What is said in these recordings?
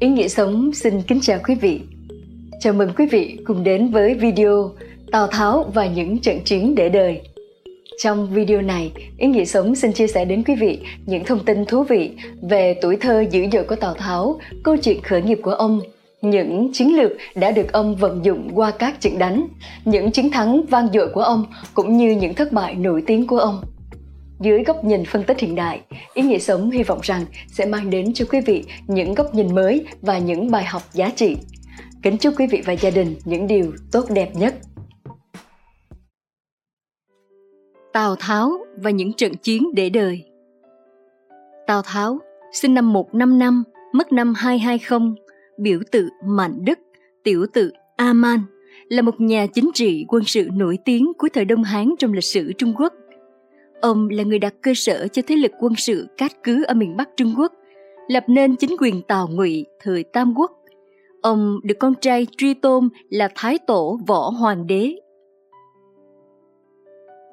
Ý nghĩa sống xin kính chào quý vị. Chào mừng quý vị cùng đến với video Tào Tháo và những trận chiến để đời. Trong video này, Ý nghĩa sống xin chia sẻ đến quý vị những thông tin thú vị về tuổi thơ dữ dội của Tào Tháo, câu chuyện khởi nghiệp của ông, những chiến lược đã được ông vận dụng qua các trận đánh, những chiến thắng vang dội của ông cũng như những thất bại nổi tiếng của ông. Dưới góc nhìn phân tích hiện đại, ý nghĩa sống hy vọng rằng sẽ mang đến cho quý vị những góc nhìn mới và những bài học giá trị. Kính chúc quý vị và gia đình những điều tốt đẹp nhất. Tào Tháo và những trận chiến để đời Tào Tháo, sinh năm 155, mất năm 220, biểu tự Mạnh Đức, tiểu tự A-man, là một nhà chính trị quân sự nổi tiếng cuối thời Đông Hán trong lịch sử Trung Quốc Ông là người đặt cơ sở cho thế lực quân sự cát cứ ở miền Bắc Trung Quốc, lập nên chính quyền Tào Ngụy thời Tam Quốc. Ông được con trai truy tôn là Thái Tổ Võ Hoàng đế.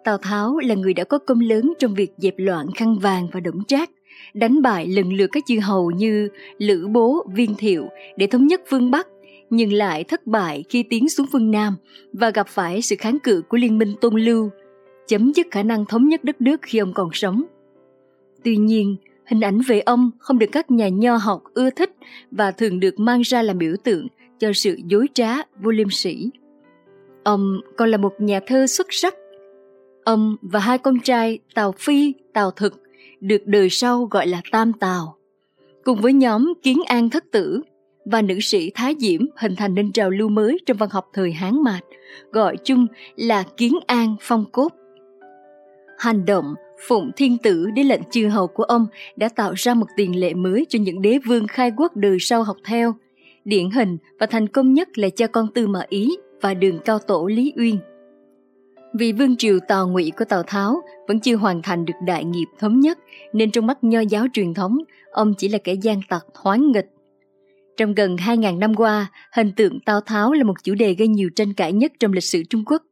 Tào Tháo là người đã có công lớn trong việc dẹp loạn khăn vàng và đổng trác, đánh bại lần lượt các chư hầu như Lữ Bố, Viên Thiệu để thống nhất phương Bắc, nhưng lại thất bại khi tiến xuống phương Nam và gặp phải sự kháng cự của liên minh Tôn Lưu – chấm dứt khả năng thống nhất đất nước khi ông còn sống. Tuy nhiên, hình ảnh về ông không được các nhà nho học ưa thích và thường được mang ra làm biểu tượng cho sự dối trá vô liêm sỉ. Ông còn là một nhà thơ xuất sắc. Ông và hai con trai Tào Phi, Tào Thực được đời sau gọi là Tam Tào. Cùng với nhóm Kiến An Thất Tử và nữ sĩ Thái Diễm hình thành nên trào lưu mới trong văn học thời Hán Mạt, gọi chung là Kiến An Phong Cốt. Hành động phụng thiên tử để lệnh chư hầu của ông đã tạo ra một tiền lệ mới cho những đế vương khai quốc đời sau học theo. Điển hình và thành công nhất là cha con Tư Mã Ý và đường cao tổ Lý Uyên. Vì vương triều Tào Ngụy của Tào Tháo vẫn chưa hoàn thành được đại nghiệp thống nhất, nên trong mắt nho giáo truyền thống, ông chỉ là kẻ gian tặc hoán nghịch. Trong gần 2.000 năm qua, hình tượng Tào Tháo là một chủ đề gây nhiều tranh cãi nhất trong lịch sử Trung Quốc.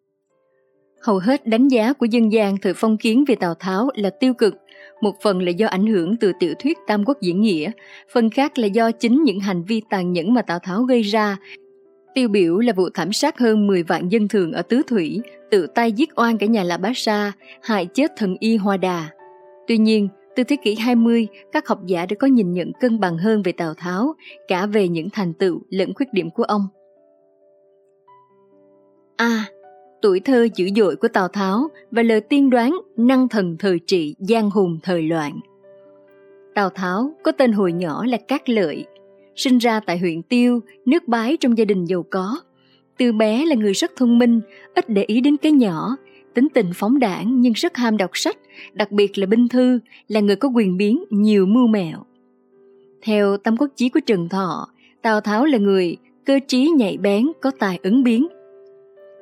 Hầu hết đánh giá của dân gian thời phong kiến về Tào Tháo là tiêu cực, một phần là do ảnh hưởng từ tiểu thuyết Tam Quốc diễn nghĩa, phần khác là do chính những hành vi tàn nhẫn mà Tào Tháo gây ra. Tiêu biểu là vụ thảm sát hơn 10 vạn dân thường ở Tứ Thủy, tự tay giết oan cả nhà La Bá Sa, hại chết thần y Hoa Đà. Tuy nhiên, từ thế kỷ 20, các học giả đã có nhìn nhận cân bằng hơn về Tào Tháo, cả về những thành tựu lẫn khuyết điểm của ông. A. À, tuổi thơ dữ dội của Tào Tháo và lời tiên đoán năng thần thời trị giang hùng thời loạn. Tào Tháo có tên hồi nhỏ là Cát Lợi, sinh ra tại huyện Tiêu, nước bái trong gia đình giàu có. Từ bé là người rất thông minh, ít để ý đến cái nhỏ, tính tình phóng đảng nhưng rất ham đọc sách, đặc biệt là binh thư, là người có quyền biến nhiều mưu mẹo. Theo tâm quốc chí của Trần Thọ, Tào Tháo là người cơ trí nhạy bén, có tài ứng biến,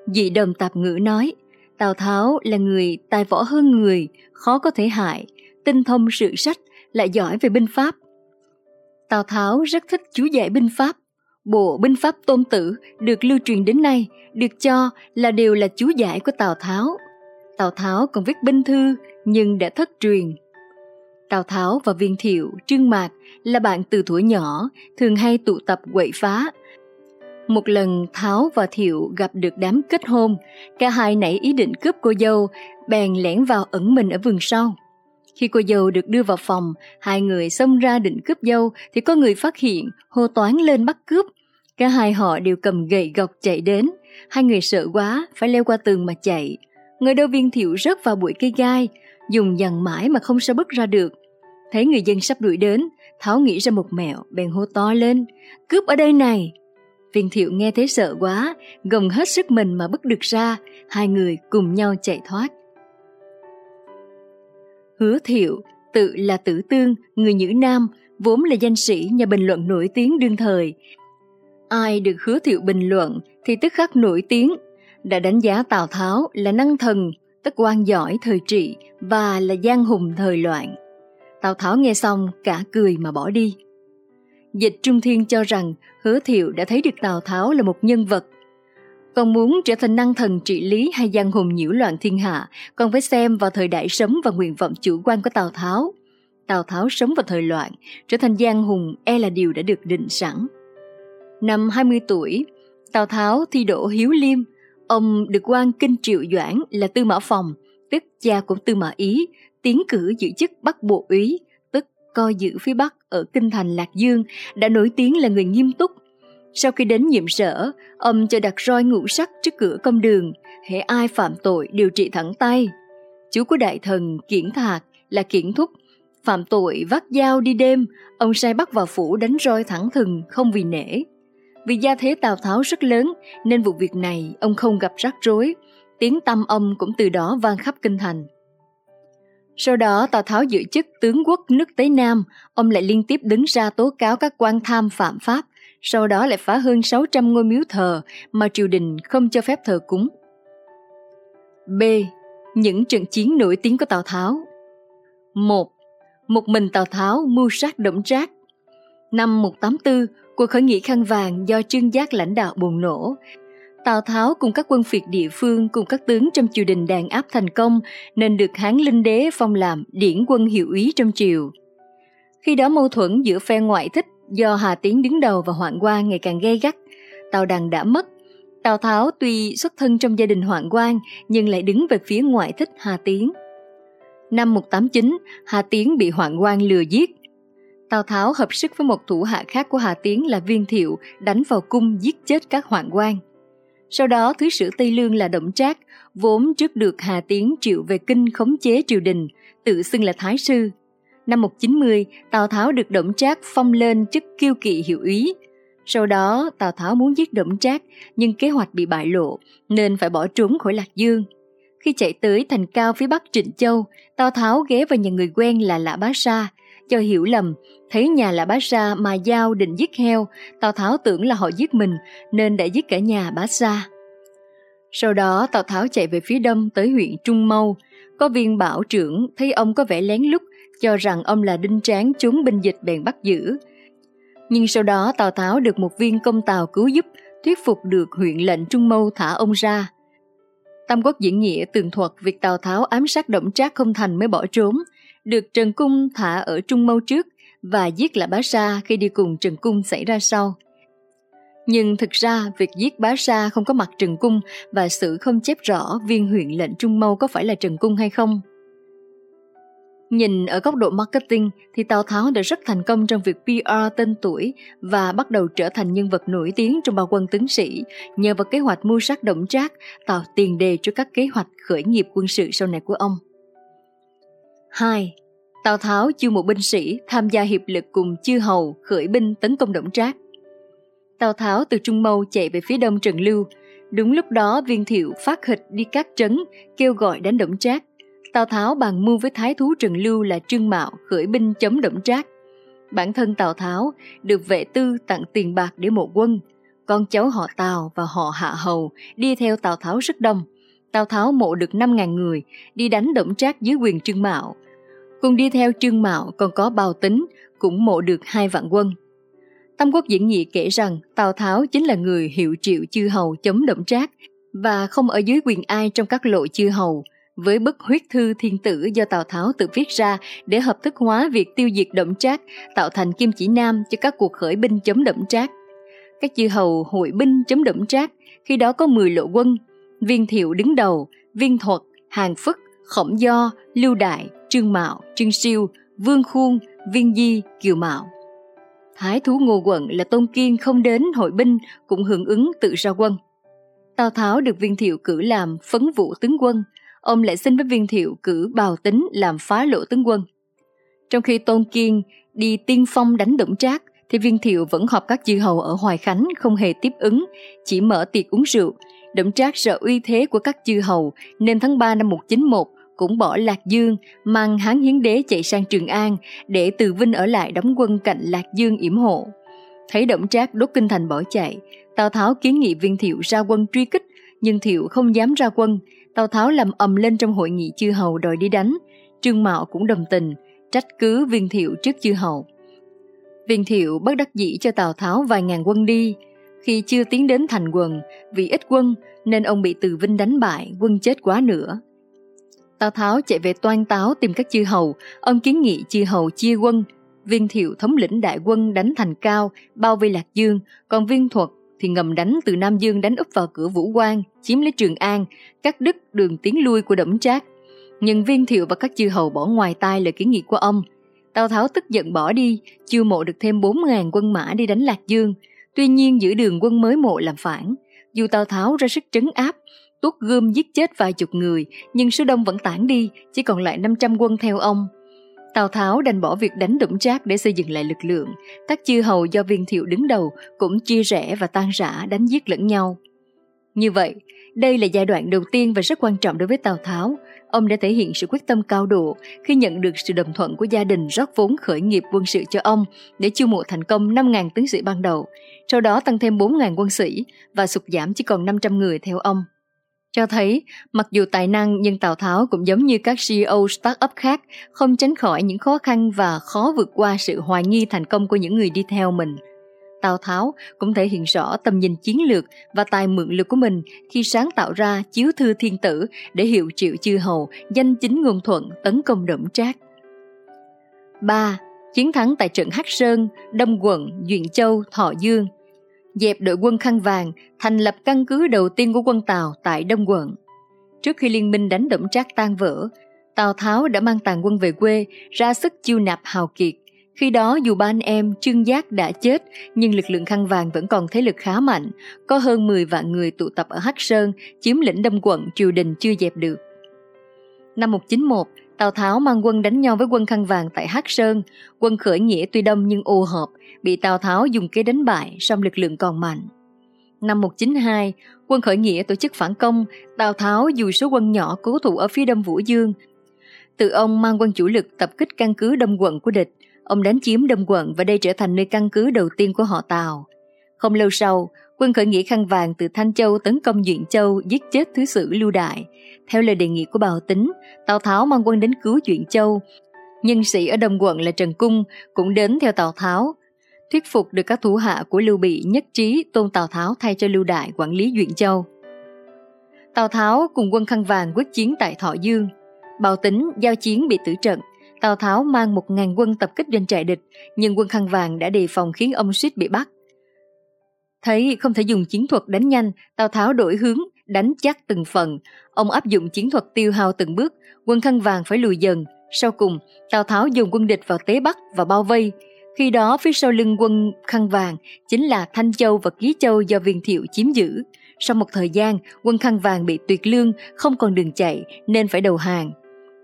Dị đồng tạp ngữ nói, Tào Tháo là người tài võ hơn người, khó có thể hại, tinh thông sự sách, lại giỏi về binh pháp. Tào Tháo rất thích chú dạy binh pháp. Bộ binh pháp tôn tử được lưu truyền đến nay được cho là đều là chú giải của Tào Tháo. Tào Tháo còn viết binh thư nhưng đã thất truyền. Tào Tháo và Viên Thiệu, Trương Mạc là bạn từ tuổi nhỏ, thường hay tụ tập quậy phá, một lần Tháo và Thiệu gặp được đám kết hôn, cả hai nảy ý định cướp cô dâu, bèn lẻn vào ẩn mình ở vườn sau. Khi cô dâu được đưa vào phòng, hai người xông ra định cướp dâu thì có người phát hiện, hô toán lên bắt cướp. Cả hai họ đều cầm gậy gọc chạy đến, hai người sợ quá, phải leo qua tường mà chạy. Người đâu viên thiệu rớt vào bụi cây gai, dùng dằn mãi mà không sao bước ra được. Thấy người dân sắp đuổi đến, Tháo nghĩ ra một mẹo, bèn hô to lên, cướp ở đây này. Viên thiệu nghe thế sợ quá, gồng hết sức mình mà bước được ra, hai người cùng nhau chạy thoát. Hứa thiệu, tự là tử tương, người nhữ nam, vốn là danh sĩ nhà bình luận nổi tiếng đương thời. Ai được hứa thiệu bình luận thì tức khắc nổi tiếng, đã đánh giá Tào Tháo là năng thần, tức quan giỏi thời trị và là giang hùng thời loạn. Tào Tháo nghe xong cả cười mà bỏ đi. Dịch Trung Thiên cho rằng Hứa Thiệu đã thấy được Tào Tháo là một nhân vật. Còn muốn trở thành năng thần trị lý hay giang hùng nhiễu loạn thiên hạ, còn phải xem vào thời đại sống và nguyện vọng chủ quan của Tào Tháo. Tào Tháo sống vào thời loạn, trở thành giang hùng e là điều đã được định sẵn. Năm 20 tuổi, Tào Tháo thi đỗ Hiếu Liêm, ông được quan kinh triệu doãn là Tư Mã Phòng, tức cha của Tư Mã Ý, tiến cử giữ chức Bắc Bộ úy, coi giữ phía Bắc ở kinh thành Lạc Dương, đã nổi tiếng là người nghiêm túc. Sau khi đến nhiệm sở, ông cho đặt roi ngũ sắc trước cửa công đường, hễ ai phạm tội đều trị thẳng tay. Chú của đại thần Kiển Thạc là Kiển Thúc, phạm tội vác dao đi đêm, ông sai bắt vào phủ đánh roi thẳng thừng không vì nể. Vì gia thế Tào Tháo rất lớn nên vụ việc này ông không gặp rắc rối, tiếng tâm ông cũng từ đó vang khắp kinh thành. Sau đó Tào Tháo giữ chức tướng quốc nước Tế Nam, ông lại liên tiếp đứng ra tố cáo các quan tham phạm pháp, sau đó lại phá hơn 600 ngôi miếu thờ mà triều đình không cho phép thờ cúng. B. Những trận chiến nổi tiếng của Tào Tháo 1. Một mình Tào Tháo mưu sát Đổng Trác Năm 184, cuộc khởi nghĩa khăn vàng do Trương Giác lãnh đạo bùng nổ, Tào Tháo cùng các quân phiệt địa phương cùng các tướng trong triều đình đàn áp thành công nên được Hán Linh Đế phong làm điển quân hiệu úy trong triều. Khi đó mâu thuẫn giữa phe ngoại thích do Hà Tiến đứng đầu và Hoạn Quan ngày càng gay gắt, Tào Đằng đã mất. Tào Tháo tuy xuất thân trong gia đình Hoạn Quan nhưng lại đứng về phía ngoại thích Hà Tiến. Năm 189, Hà Tiến bị Hoạn Quan lừa giết. Tào Tháo hợp sức với một thủ hạ khác của Hà Tiến là Viên Thiệu đánh vào cung giết chết các Hoạn Quan. Sau đó thứ sử Tây Lương là Động Trác, vốn trước được Hà Tiến triệu về kinh khống chế triều đình, tự xưng là Thái Sư. Năm 190, Tào Tháo được Động Trác phong lên chức kiêu kỵ hiệu úy. Sau đó Tào Tháo muốn giết Động Trác nhưng kế hoạch bị bại lộ nên phải bỏ trốn khỏi Lạc Dương. Khi chạy tới thành cao phía bắc Trịnh Châu, Tào Tháo ghé vào nhà người quen là Lã Bá Sa, cho hiểu lầm, thấy nhà là Bá Sa mà giao định giết heo, Tào Tháo tưởng là họ giết mình nên đã giết cả nhà Bá Sa. Sau đó Tào Tháo chạy về phía đông tới huyện Trung Mâu, có viên bảo trưởng thấy ông có vẻ lén lút, cho rằng ông là đinh tráng trốn binh dịch bèn bắt giữ. Nhưng sau đó Tào Tháo được một viên công tàu cứu giúp, thuyết phục được huyện lệnh Trung Mâu thả ông ra. Tam Quốc diễn nghĩa tường thuật việc Tào Tháo ám sát động trác không thành mới bỏ trốn, được Trần Cung thả ở Trung Mâu trước và giết lại Bá Sa khi đi cùng Trần Cung xảy ra sau. Nhưng thực ra, việc giết Bá Sa không có mặt Trần Cung và sự không chép rõ viên huyện lệnh Trung Mâu có phải là Trần Cung hay không. Nhìn ở góc độ marketing thì Tào Tháo đã rất thành công trong việc PR tên tuổi và bắt đầu trở thành nhân vật nổi tiếng trong bao quân tướng sĩ nhờ vào kế hoạch mưu sát động trác, tạo tiền đề cho các kế hoạch khởi nghiệp quân sự sau này của ông. 2. Tào Tháo chiêu một binh sĩ tham gia hiệp lực cùng chư hầu khởi binh tấn công Đổng Trác. Tào Tháo từ Trung Mâu chạy về phía đông Trần Lưu. Đúng lúc đó viên thiệu phát hịch đi các trấn, kêu gọi đánh Đổng Trác. Tào Tháo bàn mưu với thái thú Trần Lưu là Trương Mạo khởi binh chống Đổng Trác. Bản thân Tào Tháo được vệ tư tặng tiền bạc để mộ quân. Con cháu họ Tào và họ Hạ Hầu đi theo Tào Tháo rất đông. Tào Tháo mộ được 5.000 người, đi đánh Đổng Trác dưới quyền Trương Mạo. Cùng đi theo Trương Mạo còn có Bào Tính, cũng mộ được hai vạn quân. Tam Quốc diễn Nhị kể rằng Tào Tháo chính là người hiệu triệu chư hầu chống động trác và không ở dưới quyền ai trong các lộ chư hầu, với bức huyết thư thiên tử do Tào Tháo tự viết ra để hợp thức hóa việc tiêu diệt động trác, tạo thành kim chỉ nam cho các cuộc khởi binh chống động trác. Các chư hầu hội binh chống động trác, khi đó có 10 lộ quân, viên thiệu đứng đầu, viên thuật, hàng phức, khổng do, lưu đại, trương mạo, trương siêu, vương khuôn, viên di, kiều mạo. Thái thú Ngô Quận là Tôn Kiên không đến hội binh cũng hưởng ứng tự ra quân. Tào Tháo được viên thiệu cử làm phấn vụ tướng quân, ông lại xin với viên thiệu cử bào tính làm phá lộ tướng quân. Trong khi Tôn Kiên đi tiên phong đánh đổng trác, thì viên thiệu vẫn họp các chư hầu ở Hoài Khánh không hề tiếp ứng, chỉ mở tiệc uống rượu. đổng trác sợ uy thế của các chư hầu nên tháng 3 năm 191 cũng bỏ Lạc Dương, mang Hán Hiến Đế chạy sang Trường An để Từ Vinh ở lại đóng quân cạnh Lạc Dương yểm hộ. Thấy Động Trác đốt kinh thành bỏ chạy, Tào Tháo kiến nghị viên thiệu ra quân truy kích, nhưng thiệu không dám ra quân. Tào Tháo làm ầm lên trong hội nghị chư hầu đòi đi đánh. Trương Mạo cũng đồng tình, trách cứ viên thiệu trước chư hầu. Viên thiệu bất đắc dĩ cho Tào Tháo vài ngàn quân đi. Khi chưa tiến đến thành quần, vì ít quân nên ông bị Từ Vinh đánh bại, quân chết quá nữa. Tào Tháo chạy về toan táo tìm các chư hầu, ông kiến nghị chư hầu chia quân. Viên thiệu thống lĩnh đại quân đánh thành cao, bao vây Lạc Dương, còn viên thuật thì ngầm đánh từ Nam Dương đánh úp vào cửa Vũ Quang, chiếm lấy Trường An, cắt đứt đường tiến lui của Đổng Trác. Nhưng viên thiệu và các chư hầu bỏ ngoài tai lời kiến nghị của ông. Tào Tháo tức giận bỏ đi, chiêu mộ được thêm 4.000 quân mã đi đánh Lạc Dương. Tuy nhiên giữ đường quân mới mộ làm phản. Dù Tào Tháo ra sức trấn áp, tuốt gươm giết chết vài chục người, nhưng số đông vẫn tản đi, chỉ còn lại 500 quân theo ông. Tào Tháo đành bỏ việc đánh Đổng Trác để xây dựng lại lực lượng. Các chư hầu do viên thiệu đứng đầu cũng chia rẽ và tan rã đánh giết lẫn nhau. Như vậy, đây là giai đoạn đầu tiên và rất quan trọng đối với Tào Tháo. Ông đã thể hiện sự quyết tâm cao độ khi nhận được sự đồng thuận của gia đình rót vốn khởi nghiệp quân sự cho ông để chiêu mộ thành công 5.000 tướng sĩ ban đầu, sau đó tăng thêm 4.000 quân sĩ và sụt giảm chỉ còn 500 người theo ông. Cho thấy, mặc dù tài năng nhưng Tào Tháo cũng giống như các CEO startup khác, không tránh khỏi những khó khăn và khó vượt qua sự hoài nghi thành công của những người đi theo mình. Tào Tháo cũng thể hiện rõ tầm nhìn chiến lược và tài mượn lực của mình khi sáng tạo ra chiếu thư thiên tử để hiệu triệu chư hầu, danh chính ngôn thuận tấn công đổng trác. 3. Chiến thắng tại trận Hắc Sơn, Đông Quận, Duyện Châu, Thọ Dương – dẹp đội quân khăn vàng, thành lập căn cứ đầu tiên của quân Tàu tại Đông Quận. Trước khi liên minh đánh đổng trác tan vỡ, Tào Tháo đã mang tàn quân về quê, ra sức chiêu nạp hào kiệt. Khi đó dù ba anh em Trương Giác đã chết, nhưng lực lượng khăn vàng vẫn còn thế lực khá mạnh, có hơn 10 vạn người tụ tập ở Hắc Sơn, chiếm lĩnh Đông quận triều đình chưa dẹp được. Năm 191, Tào Tháo mang quân đánh nhau với quân khăn vàng tại Hắc Sơn, quân khởi nghĩa tuy đông nhưng ô hợp, bị Tào Tháo dùng kế đánh bại, song lực lượng còn mạnh. Năm 192, quân khởi nghĩa tổ chức phản công, Tào Tháo dù số quân nhỏ cố thủ ở phía đông Vũ Dương. Từ ông mang quân chủ lực tập kích căn cứ đông quận của địch, ông đánh chiếm đông quận và đây trở thành nơi căn cứ đầu tiên của họ Tào. Không lâu sau, quân khởi nghĩa khăn vàng từ Thanh Châu tấn công Duyện Châu giết chết thứ sử Lưu Đại. Theo lời đề nghị của Bào Tính, Tào Tháo mang quân đến cứu Duyện Châu. Nhân sĩ ở đồng quận là Trần Cung cũng đến theo Tào Tháo, thuyết phục được các thủ hạ của Lưu Bị nhất trí tôn Tào Tháo thay cho Lưu Đại quản lý Duyện Châu. Tào Tháo cùng quân khăn vàng quyết chiến tại Thọ Dương. Bào Tính giao chiến bị tử trận. Tào Tháo mang một ngàn quân tập kích doanh trại địch, nhưng quân khăn vàng đã đề phòng khiến ông suýt bị bắt. Thấy không thể dùng chiến thuật đánh nhanh, Tào Tháo đổi hướng, đánh chắc từng phần. Ông áp dụng chiến thuật tiêu hao từng bước, quân khăn vàng phải lùi dần. Sau cùng, Tào Tháo dùng quân địch vào tế Bắc và bao vây. Khi đó phía sau lưng quân khăn vàng chính là Thanh Châu và Ký Châu do viên thiệu chiếm giữ. Sau một thời gian, quân khăn vàng bị tuyệt lương, không còn đường chạy nên phải đầu hàng.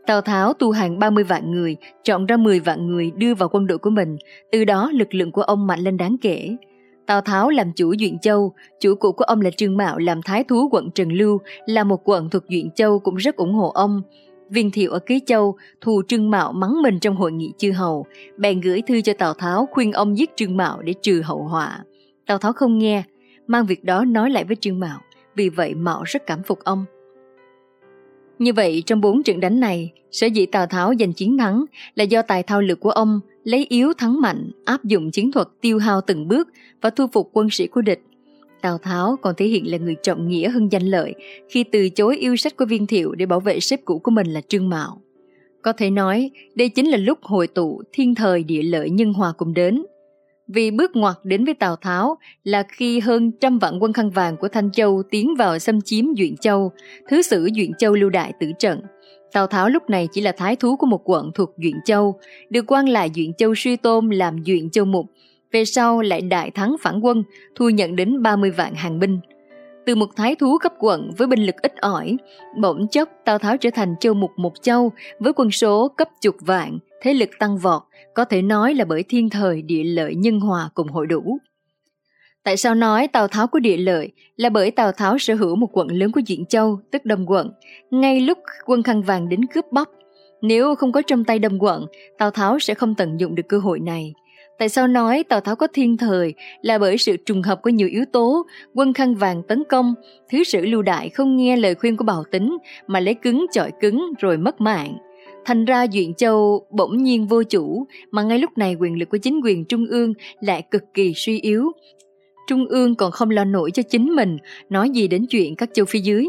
Tào Tháo tu hàng 30 vạn người, chọn ra 10 vạn người đưa vào quân đội của mình, từ đó lực lượng của ông mạnh lên đáng kể. Tào Tháo làm chủ Duyện Châu, chủ cũ của ông là Trương Mạo làm thái thú quận Trần Lưu, là một quận thuộc Duyện Châu cũng rất ủng hộ ông. Viên thiệu ở Ký Châu thù Trương Mạo mắng mình trong hội nghị chư hầu, bèn gửi thư cho Tào Tháo khuyên ông giết Trương Mạo để trừ hậu họa. Tào Tháo không nghe, mang việc đó nói lại với Trương Mạo, vì vậy Mạo rất cảm phục ông. Như vậy trong bốn trận đánh này, sở dĩ Tào Tháo giành chiến thắng là do tài thao lược của ông lấy yếu thắng mạnh, áp dụng chiến thuật tiêu hao từng bước và thu phục quân sĩ của địch. Tào Tháo còn thể hiện là người trọng nghĩa hơn danh lợi khi từ chối yêu sách của viên thiệu để bảo vệ sếp cũ của mình là Trương Mạo. Có thể nói, đây chính là lúc hội tụ thiên thời địa lợi nhân hòa cùng đến. Vì bước ngoặt đến với Tào Tháo là khi hơn trăm vạn quân khăn vàng của Thanh Châu tiến vào xâm chiếm Duyện Châu, thứ sử Duyện Châu lưu đại tử trận. Tào Tháo lúc này chỉ là thái thú của một quận thuộc Duyện Châu, được quan lại Duyện Châu suy tôn làm Duyện Châu Mục, về sau lại đại thắng phản quân, thu nhận đến 30 vạn hàng binh. Từ một thái thú cấp quận với binh lực ít ỏi, bỗng chốc Tào Tháo trở thành châu mục một châu với quân số cấp chục vạn, thế lực tăng vọt, có thể nói là bởi thiên thời địa lợi nhân hòa cùng hội đủ. Tại sao nói Tào Tháo có địa lợi là bởi Tào Tháo sở hữu một quận lớn của Diện Châu, tức Đông quận, ngay lúc quân khăn vàng đến cướp bóc. Nếu không có trong tay Đông quận, Tào Tháo sẽ không tận dụng được cơ hội này. Tại sao nói Tào Tháo có thiên thời là bởi sự trùng hợp của nhiều yếu tố, quân khăn vàng tấn công, thứ sử lưu đại không nghe lời khuyên của bào tính mà lấy cứng chọi cứng rồi mất mạng. Thành ra Duyện Châu bỗng nhiên vô chủ mà ngay lúc này quyền lực của chính quyền Trung ương lại cực kỳ suy yếu. Trung ương còn không lo nổi cho chính mình, nói gì đến chuyện các châu phía dưới.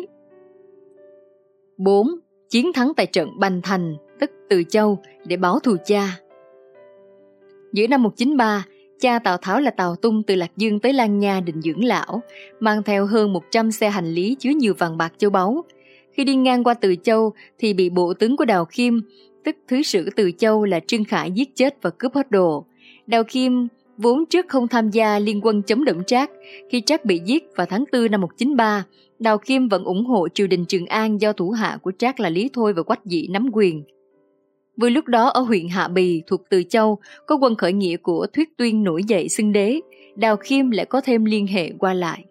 4. chiến thắng tại trận Bành Thành, tức Từ Châu, để báo thù cha. Giữa năm 193, cha Tào Tháo là Tào Tung từ Lạc Dương tới Lan Nha định dưỡng lão, mang theo hơn 100 xe hành lý chứa nhiều vàng bạc châu báu. Khi đi ngang qua Từ Châu thì bị bộ tướng của Đào Khiêm, tức Thứ sử Từ Châu là Trương Khải giết chết và cướp hết đồ. Đào Khiêm vốn trước không tham gia liên quân chống đổng Trác, khi Trác bị giết vào tháng 4 năm 193, Đào Khiêm vẫn ủng hộ triều đình Trường An do thủ hạ của Trác là Lý Thôi và Quách Dị nắm quyền. Vừa lúc đó ở huyện Hạ Bì thuộc Từ Châu có quân khởi nghĩa của Thuyết Tuyên nổi dậy xưng đế, Đào Khiêm lại có thêm liên hệ qua lại.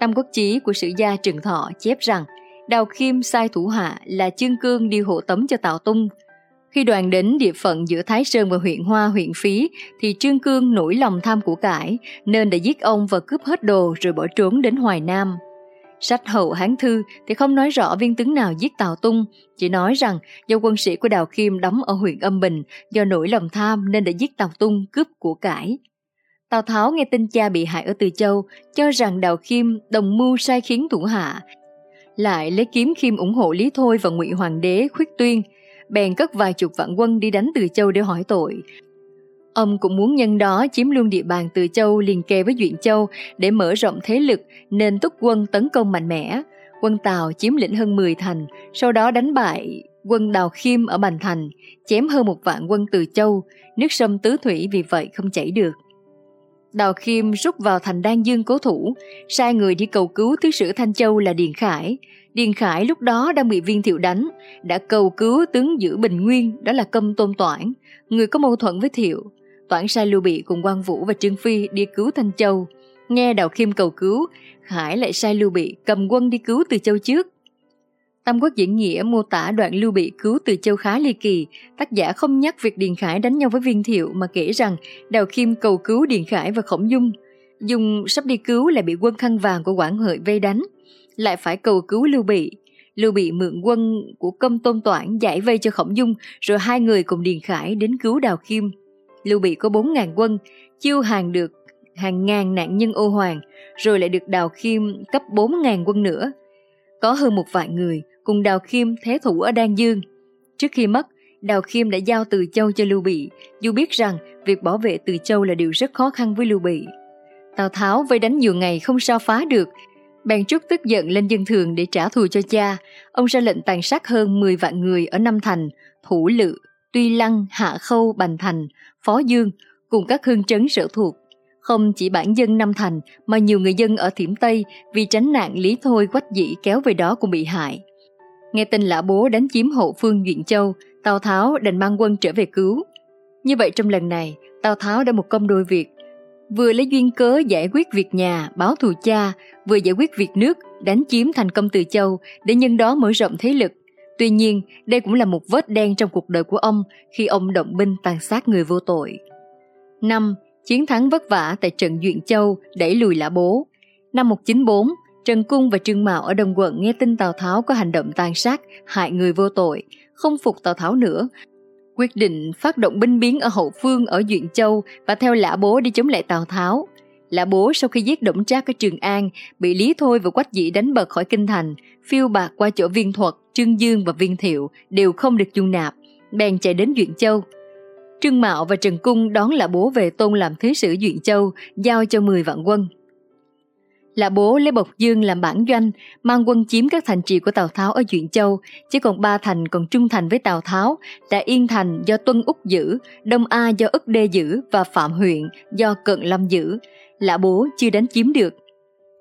Tam quốc chí của sử gia Trừng Thọ chép rằng Đào Khiêm sai thủ hạ là Chương Cương đi hộ tống cho Tào Tung. Khi đoàn đến địa phận giữa Thái Sơn và huyện Hoa huyện Phí thì Trương Cương nổi lòng tham của cải nên đã giết ông và cướp hết đồ rồi bỏ trốn đến Hoài Nam. Sách hậu Hán Thư thì không nói rõ viên tướng nào giết Tào Tung, chỉ nói rằng do quân sĩ của Đào Kim đóng ở huyện Âm Bình do nổi lòng tham nên đã giết Tào Tung cướp của cải. Tào Tháo nghe tin cha bị hại ở Từ Châu, cho rằng Đào Kim đồng mưu sai khiến thủ hạ, lại lấy kiếm khiêm ủng hộ Lý Thôi và ngụy Hoàng đế Khuyết Tuyên, bèn cất vài chục vạn quân đi đánh Từ Châu để hỏi tội, Ông cũng muốn nhân đó chiếm luôn địa bàn Từ Châu liền kề với Duyện Châu để mở rộng thế lực nên túc quân tấn công mạnh mẽ. Quân Tào chiếm lĩnh hơn 10 thành, sau đó đánh bại quân Đào Khiêm ở Bành Thành, chém hơn một vạn quân Từ Châu, nước sông Tứ Thủy vì vậy không chảy được. Đào Khiêm rút vào thành Đan Dương cố thủ, sai người đi cầu cứu thứ sử Thanh Châu là Điền Khải. Điền Khải lúc đó đang bị viên thiệu đánh, đã cầu cứu tướng giữ Bình Nguyên, đó là Câm Tôn Toản, người có mâu thuẫn với thiệu. Toản sai Lưu Bị cùng Quan Vũ và Trương Phi đi cứu Thanh Châu. Nghe Đào Khiêm cầu cứu, Khải lại sai Lưu Bị cầm quân đi cứu Từ Châu trước. Tam Quốc diễn nghĩa mô tả đoạn Lưu Bị cứu Từ Châu khá ly kỳ, tác giả không nhắc việc Điền Khải đánh nhau với Viên Thiệu mà kể rằng Đào Khiêm cầu cứu Điền Khải và Khổng Dung. Dung sắp đi cứu lại bị quân khăn vàng của Quảng Hợi vây đánh, lại phải cầu cứu Lưu Bị. Lưu Bị mượn quân của công tôn toản giải vây cho Khổng Dung, rồi hai người cùng Điền Khải đến cứu Đào Khiêm. Lưu Bị có 4.000 quân, chiêu hàng được hàng ngàn nạn nhân ô hoàng, rồi lại được Đào Khiêm cấp 4.000 quân nữa. Có hơn một vài người cùng Đào Khiêm thế thủ ở Đan Dương. Trước khi mất, Đào Khiêm đã giao Từ Châu cho Lưu Bị, dù biết rằng việc bảo vệ Từ Châu là điều rất khó khăn với Lưu Bị. Tào Tháo vây đánh nhiều ngày không sao phá được, bèn trút tức giận lên dân thường để trả thù cho cha. Ông ra lệnh tàn sát hơn 10 vạn người ở Năm Thành, Thủ Lự, Tuy Lăng, Hạ Khâu, Bành Thành, Phó Dương cùng các hương trấn sở thuộc. Không chỉ bản dân Nam Thành mà nhiều người dân ở Thiểm Tây vì tránh nạn Lý Thôi quách dĩ kéo về đó cũng bị hại. Nghe tin lã bố đánh chiếm hậu phương Duyện Châu, Tào Tháo đành mang quân trở về cứu. Như vậy trong lần này, Tào Tháo đã một công đôi việc. Vừa lấy duyên cớ giải quyết việc nhà, báo thù cha, vừa giải quyết việc nước, đánh chiếm thành công từ châu để nhân đó mở rộng thế lực Tuy nhiên, đây cũng là một vết đen trong cuộc đời của ông khi ông động binh tàn sát người vô tội. 5. Chiến thắng vất vả tại trận Duyện Châu đẩy lùi lã bố. Năm 194, Trần Cung và Trương Mạo ở Đông Quận nghe tin Tào Tháo có hành động tàn sát, hại người vô tội, không phục Tào Tháo nữa. Quyết định phát động binh biến ở hậu phương ở Duyện Châu và theo lã bố đi chống lại Tào Tháo. Lã bố sau khi giết Đổng Trác ở Trường An, bị Lý Thôi và Quách Dĩ đánh bật khỏi kinh thành, phiêu bạc qua chỗ viên thuật, Trương Dương và viên thiệu đều không được dung nạp, bèn chạy đến Duyện Châu. Trương Mạo và Trần Cung đón Lã bố về tôn làm thứ sử Duyện Châu, giao cho 10 vạn quân là bố lấy Bộc Dương làm bản doanh, mang quân chiếm các thành trì của Tào Tháo ở Duyện Châu, chỉ còn ba thành còn trung thành với Tào Tháo là Yên Thành do Tuân Úc giữ, Đông A do Ức Đê giữ và Phạm huyện do Cận Lâm giữ. Lã bố chưa đánh chiếm được.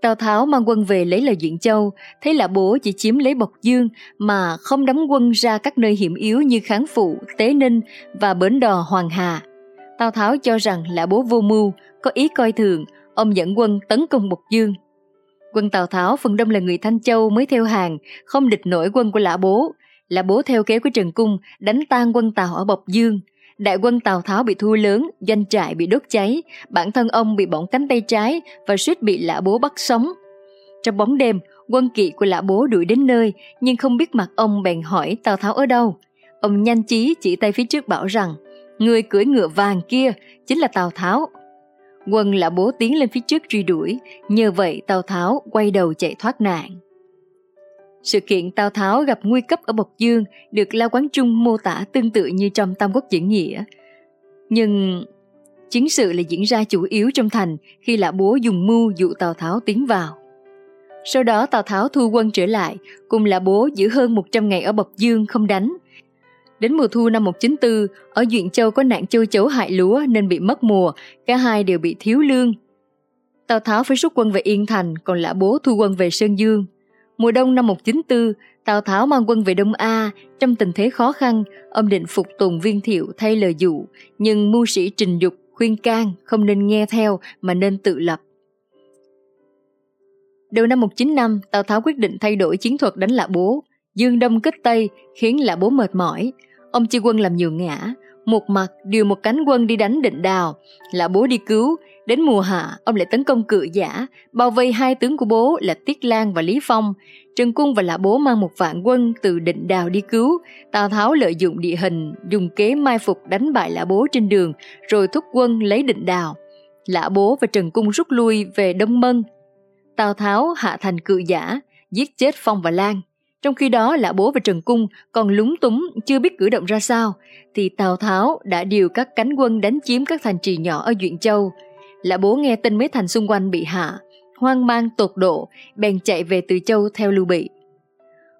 Tào Tháo mang quân về lấy lời Duyện Châu, thấy là bố chỉ chiếm lấy Bộc Dương mà không đóng quân ra các nơi hiểm yếu như Kháng Phụ, Tế Ninh và Bến Đò Hoàng Hà. Tào Tháo cho rằng là bố vô mưu, có ý coi thường, ông dẫn quân tấn công Bộc Dương. Quân Tào Tháo phần đông là người Thanh Châu mới theo hàng, không địch nổi quân của Lã Bố. Lã Bố theo kế của Trần Cung đánh tan quân Tào ở Bộc Dương, Đại quân Tào Tháo bị thua lớn, doanh trại bị đốt cháy, bản thân ông bị bỏng cánh tay trái và suýt bị lã bố bắt sống. Trong bóng đêm, quân kỵ của lã bố đuổi đến nơi, nhưng không biết mặt ông bèn hỏi Tào Tháo ở đâu. Ông nhanh trí chỉ tay phía trước bảo rằng, người cưỡi ngựa vàng kia chính là Tào Tháo. Quân lã bố tiến lên phía trước truy đuổi, nhờ vậy Tào Tháo quay đầu chạy thoát nạn. Sự kiện Tào Tháo gặp nguy cấp ở Bộc Dương được La Quán Trung mô tả tương tự như trong Tam Quốc diễn nghĩa. Nhưng chiến sự là diễn ra chủ yếu trong thành khi Lã Bố dùng mưu dụ Tào Tháo tiến vào. Sau đó Tào Tháo thu quân trở lại, cùng Lã Bố giữ hơn 100 ngày ở Bộc Dương không đánh. Đến mùa thu năm 194, ở Duyện Châu có nạn châu chấu hại lúa nên bị mất mùa, cả hai đều bị thiếu lương. Tào Tháo phải rút quân về Yên Thành, còn Lã Bố thu quân về Sơn Dương. Mùa đông năm 194, Tào Tháo mang quân về Đông A, trong tình thế khó khăn, ông định phục tùng viên thiệu thay lời dụ, nhưng mưu sĩ trình dục khuyên can không nên nghe theo mà nên tự lập. Đầu năm 195, Tào Tháo quyết định thay đổi chiến thuật đánh Lã Bố, dương đông kích tây khiến Lã Bố mệt mỏi. Ông chia quân làm nhiều ngã, một mặt điều một cánh quân đi đánh định đào, là Bố đi cứu, Đến mùa hạ, ông lại tấn công cự giả, bao vây hai tướng của bố là Tiết Lan và Lý Phong. Trần Cung và Lã Bố mang một vạn quân từ định đào đi cứu. Tào Tháo lợi dụng địa hình, dùng kế mai phục đánh bại Lã Bố trên đường, rồi thúc quân lấy định đào. Lã Bố và Trần Cung rút lui về Đông Mân. Tào Tháo hạ thành cự giả, giết chết Phong và Lan. Trong khi đó Lã Bố và Trần Cung còn lúng túng chưa biết cử động ra sao, thì Tào Tháo đã điều các cánh quân đánh chiếm các thành trì nhỏ ở Duyện Châu lã bố nghe tin mấy thành xung quanh bị hạ, hoang mang tột độ, bèn chạy về Từ Châu theo Lưu Bị.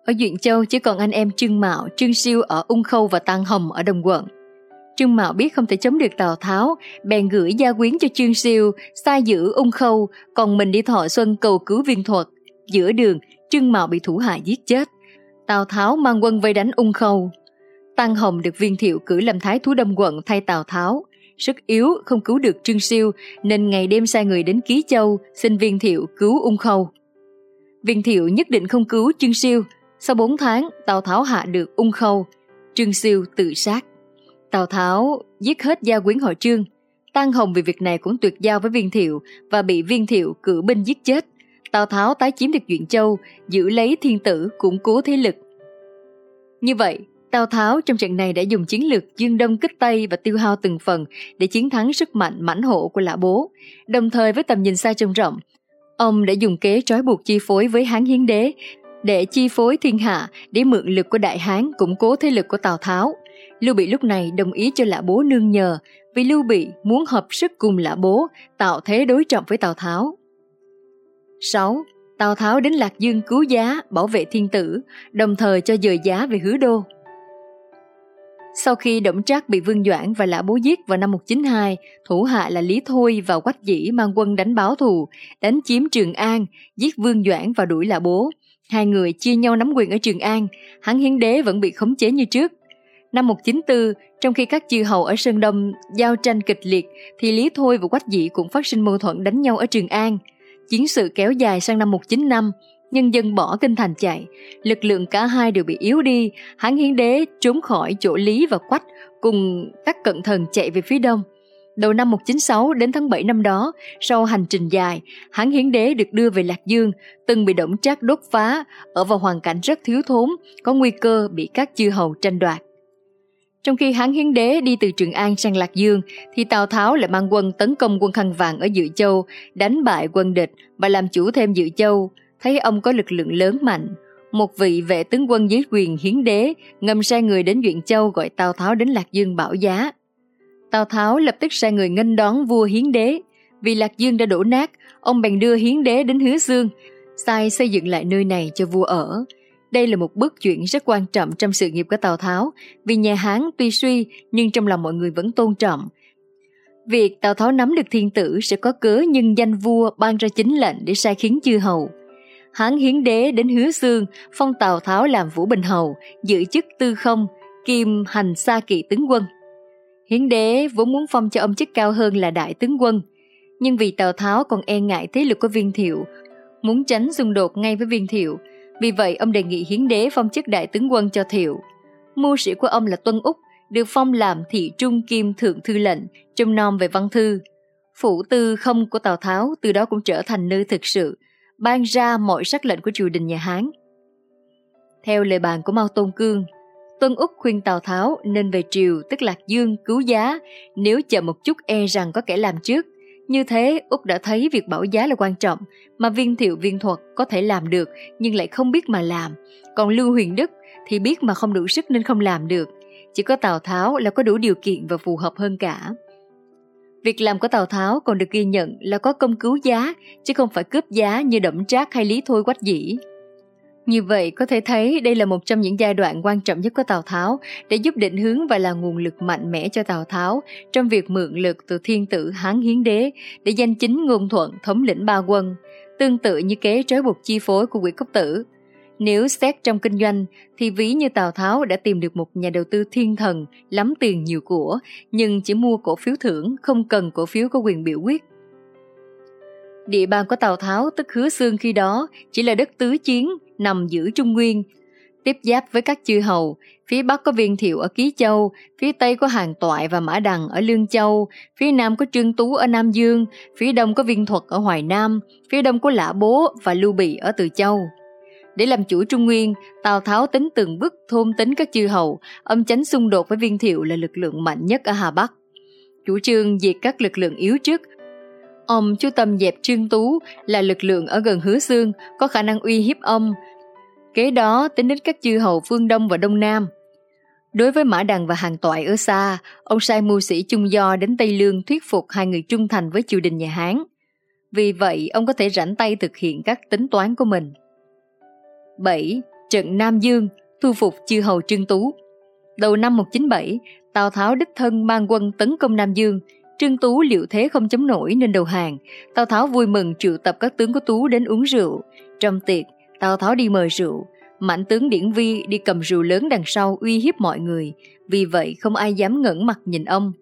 Ở Duyện Châu chỉ còn anh em Trương Mạo, Trương Siêu ở Ung Khâu và Tăng Hồng ở Đồng Quận. Trương Mạo biết không thể chống được Tào Tháo, bèn gửi gia quyến cho Trương Siêu, sai giữ Ung Khâu, còn mình đi thọ xuân cầu cứu viên thuật. Giữa đường, Trương Mạo bị thủ hạ giết chết. Tào Tháo mang quân vây đánh Ung Khâu. Tăng Hồng được viên thiệu cử làm thái thú đông quận thay Tào Tháo sức yếu không cứu được Trương Siêu nên ngày đêm sai người đến Ký Châu xin viên thiệu cứu ung khâu. Viên thiệu nhất định không cứu Trương Siêu. Sau 4 tháng, Tào Tháo hạ được ung khâu. Trương Siêu tự sát. Tào Tháo giết hết gia quyến họ Trương. Tăng Hồng vì việc này cũng tuyệt giao với viên thiệu và bị viên thiệu cử binh giết chết. Tào Tháo tái chiếm được Duyện Châu, giữ lấy thiên tử, củng cố thế lực. Như vậy, Tào Tháo trong trận này đã dùng chiến lược dương đông kích tây và tiêu hao từng phần để chiến thắng sức mạnh mãnh hộ của lã bố, đồng thời với tầm nhìn xa trông rộng. Ông đã dùng kế trói buộc chi phối với Hán Hiến Đế để chi phối thiên hạ để mượn lực của Đại Hán củng cố thế lực của Tào Tháo. Lưu Bị lúc này đồng ý cho Lã Bố nương nhờ vì Lưu Bị muốn hợp sức cùng Lã Bố tạo thế đối trọng với Tào Tháo. 6. Tào Tháo đến Lạc Dương cứu giá, bảo vệ thiên tử, đồng thời cho dời giá về hứa đô. Sau khi Đổng Trác bị Vương Doãn và Lã Bố giết vào năm 192, thủ hạ là Lý Thôi vào Quách Dĩ mang quân đánh báo thù, đánh chiếm Trường An, giết Vương Doãn và đuổi Lã Bố. Hai người chia nhau nắm quyền ở Trường An, hắn hiến đế vẫn bị khống chế như trước. Năm 194, trong khi các chư hầu ở Sơn Đông giao tranh kịch liệt, thì Lý Thôi và Quách Dĩ cũng phát sinh mâu thuẫn đánh nhau ở Trường An. Chiến sự kéo dài sang năm 195, nhân dân bỏ kinh thành chạy, lực lượng cả hai đều bị yếu đi, hán hiến đế trốn khỏi chỗ Lý và Quách cùng các cận thần chạy về phía đông. Đầu năm 196 đến tháng 7 năm đó, sau hành trình dài, hán hiến đế được đưa về Lạc Dương, từng bị động trác đốt phá, ở vào hoàn cảnh rất thiếu thốn, có nguy cơ bị các chư hầu tranh đoạt. Trong khi hán hiến đế đi từ Trường An sang Lạc Dương, thì Tào Tháo lại mang quân tấn công quân khăn vàng ở Dự Châu, đánh bại quân địch và làm chủ thêm Dự Châu, thấy ông có lực lượng lớn mạnh. Một vị vệ tướng quân dưới quyền hiến đế ngầm sai người đến Duyện Châu gọi Tào Tháo đến Lạc Dương bảo giá. Tào Tháo lập tức sai người nghênh đón vua hiến đế. Vì Lạc Dương đã đổ nát, ông bèn đưa hiến đế đến Hứa Dương, sai xây dựng lại nơi này cho vua ở. Đây là một bước chuyển rất quan trọng trong sự nghiệp của Tào Tháo, vì nhà Hán tuy suy nhưng trong lòng mọi người vẫn tôn trọng. Việc Tào Tháo nắm được thiên tử sẽ có cớ nhân danh vua ban ra chính lệnh để sai khiến chư hầu. Hán hiến đế đến hứa xương, phong Tào Tháo làm Vũ Bình Hầu, giữ chức tư không, kim hành Sa kỵ tướng quân. Hiến đế vốn muốn phong cho ông chức cao hơn là đại tướng quân, nhưng vì Tào Tháo còn e ngại thế lực của viên thiệu, muốn tránh xung đột ngay với viên thiệu, vì vậy ông đề nghị hiến đế phong chức đại tướng quân cho thiệu. Mưu sĩ của ông là Tuân Úc, được phong làm thị trung kim thượng thư lệnh, trông nom về văn thư. Phủ tư không của Tào Tháo từ đó cũng trở thành nơi thực sự, ban ra mọi sắc lệnh của triều đình nhà Hán. Theo lời bàn của Mao Tôn Cương, Tuân Úc khuyên Tào Tháo nên về triều tức Lạc Dương cứu giá, nếu chờ một chút e rằng có kẻ làm trước, như thế, Úc đã thấy việc bảo giá là quan trọng, mà viên thiệu viên thuật có thể làm được nhưng lại không biết mà làm. Còn Lưu Huyền Đức thì biết mà không đủ sức nên không làm được. Chỉ có Tào Tháo là có đủ điều kiện và phù hợp hơn cả. Việc làm của Tào Tháo còn được ghi nhận là có công cứu giá, chứ không phải cướp giá như Đổng Trác hay Lý Thôi Quách Dĩ. Như vậy có thể thấy đây là một trong những giai đoạn quan trọng nhất của Tào Tháo để giúp định hướng và là nguồn lực mạnh mẽ cho Tào Tháo trong việc mượn lực từ thiên tử Hán Hiến Đế để danh chính ngôn thuận thống lĩnh ba quân, tương tự như kế trói buộc chi phối của quỷ cốc tử. Nếu xét trong kinh doanh thì ví như Tào Tháo đã tìm được một nhà đầu tư thiên thần lắm tiền nhiều của nhưng chỉ mua cổ phiếu thưởng không cần cổ phiếu có quyền biểu quyết. Địa bàn của Tào Tháo tức Hứa Xương khi đó chỉ là đất tứ chiến nằm giữa Trung Nguyên, tiếp giáp với các chư hầu, phía Bắc có Viên Thiệu ở Ký Châu, phía Tây có Hàng Toại và Mã Đằng ở Lương Châu, phía Nam có Trương Tú ở Nam Dương, phía Đông có Viên Thuật ở Hoài Nam, phía Đông có Lã Bố và Lưu Bị ở Từ Châu. Để làm chủ Trung Nguyên, Tào Tháo tính từng bước thôn tính các chư hầu, âm tránh xung đột với Viên Thiệu là lực lượng mạnh nhất ở Hà Bắc. Chủ trương diệt các lực lượng yếu trước Ông chú tâm dẹp Trương Tú là lực lượng ở gần Hứa Xương có khả năng uy hiếp ông. Kế đó tính đến các chư hầu phương Đông và Đông Nam. Đối với Mã Đằng và Hàng Toại ở xa, ông sai mưu sĩ Trung Do đến Tây Lương thuyết phục hai người trung thành với triều đình nhà Hán. Vì vậy, ông có thể rảnh tay thực hiện các tính toán của mình. 7. Trận Nam Dương, thu phục chư hầu Trương Tú Đầu năm 197, Tào Tháo đích thân mang quân tấn công Nam Dương, Trương Tú liệu thế không chống nổi nên đầu hàng. Tào Tháo vui mừng triệu tập các tướng của Tú đến uống rượu. Trong tiệc, Tào Tháo đi mời rượu. Mạnh tướng Điển Vi đi cầm rượu lớn đằng sau uy hiếp mọi người. Vì vậy không ai dám ngẩng mặt nhìn ông.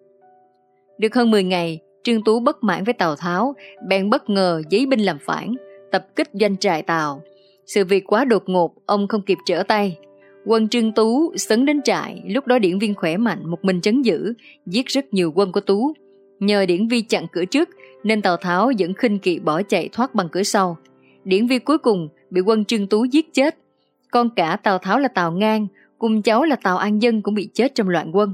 Được hơn 10 ngày, Trương Tú bất mãn với Tào Tháo, bèn bất ngờ giấy binh làm phản, tập kích doanh trại Tào. Sự việc quá đột ngột, ông không kịp trở tay. Quân Trương Tú sấn đến trại, lúc đó điển viên khỏe mạnh, một mình chấn giữ, giết rất nhiều quân của Tú. Nhờ Điển Vi chặn cửa trước nên Tào Tháo dẫn khinh kỵ bỏ chạy thoát bằng cửa sau. Điển Vi cuối cùng bị quân Trương Tú giết chết. Con cả Tào Tháo là Tào Ngang, cùng cháu là Tào An Dân cũng bị chết trong loạn quân.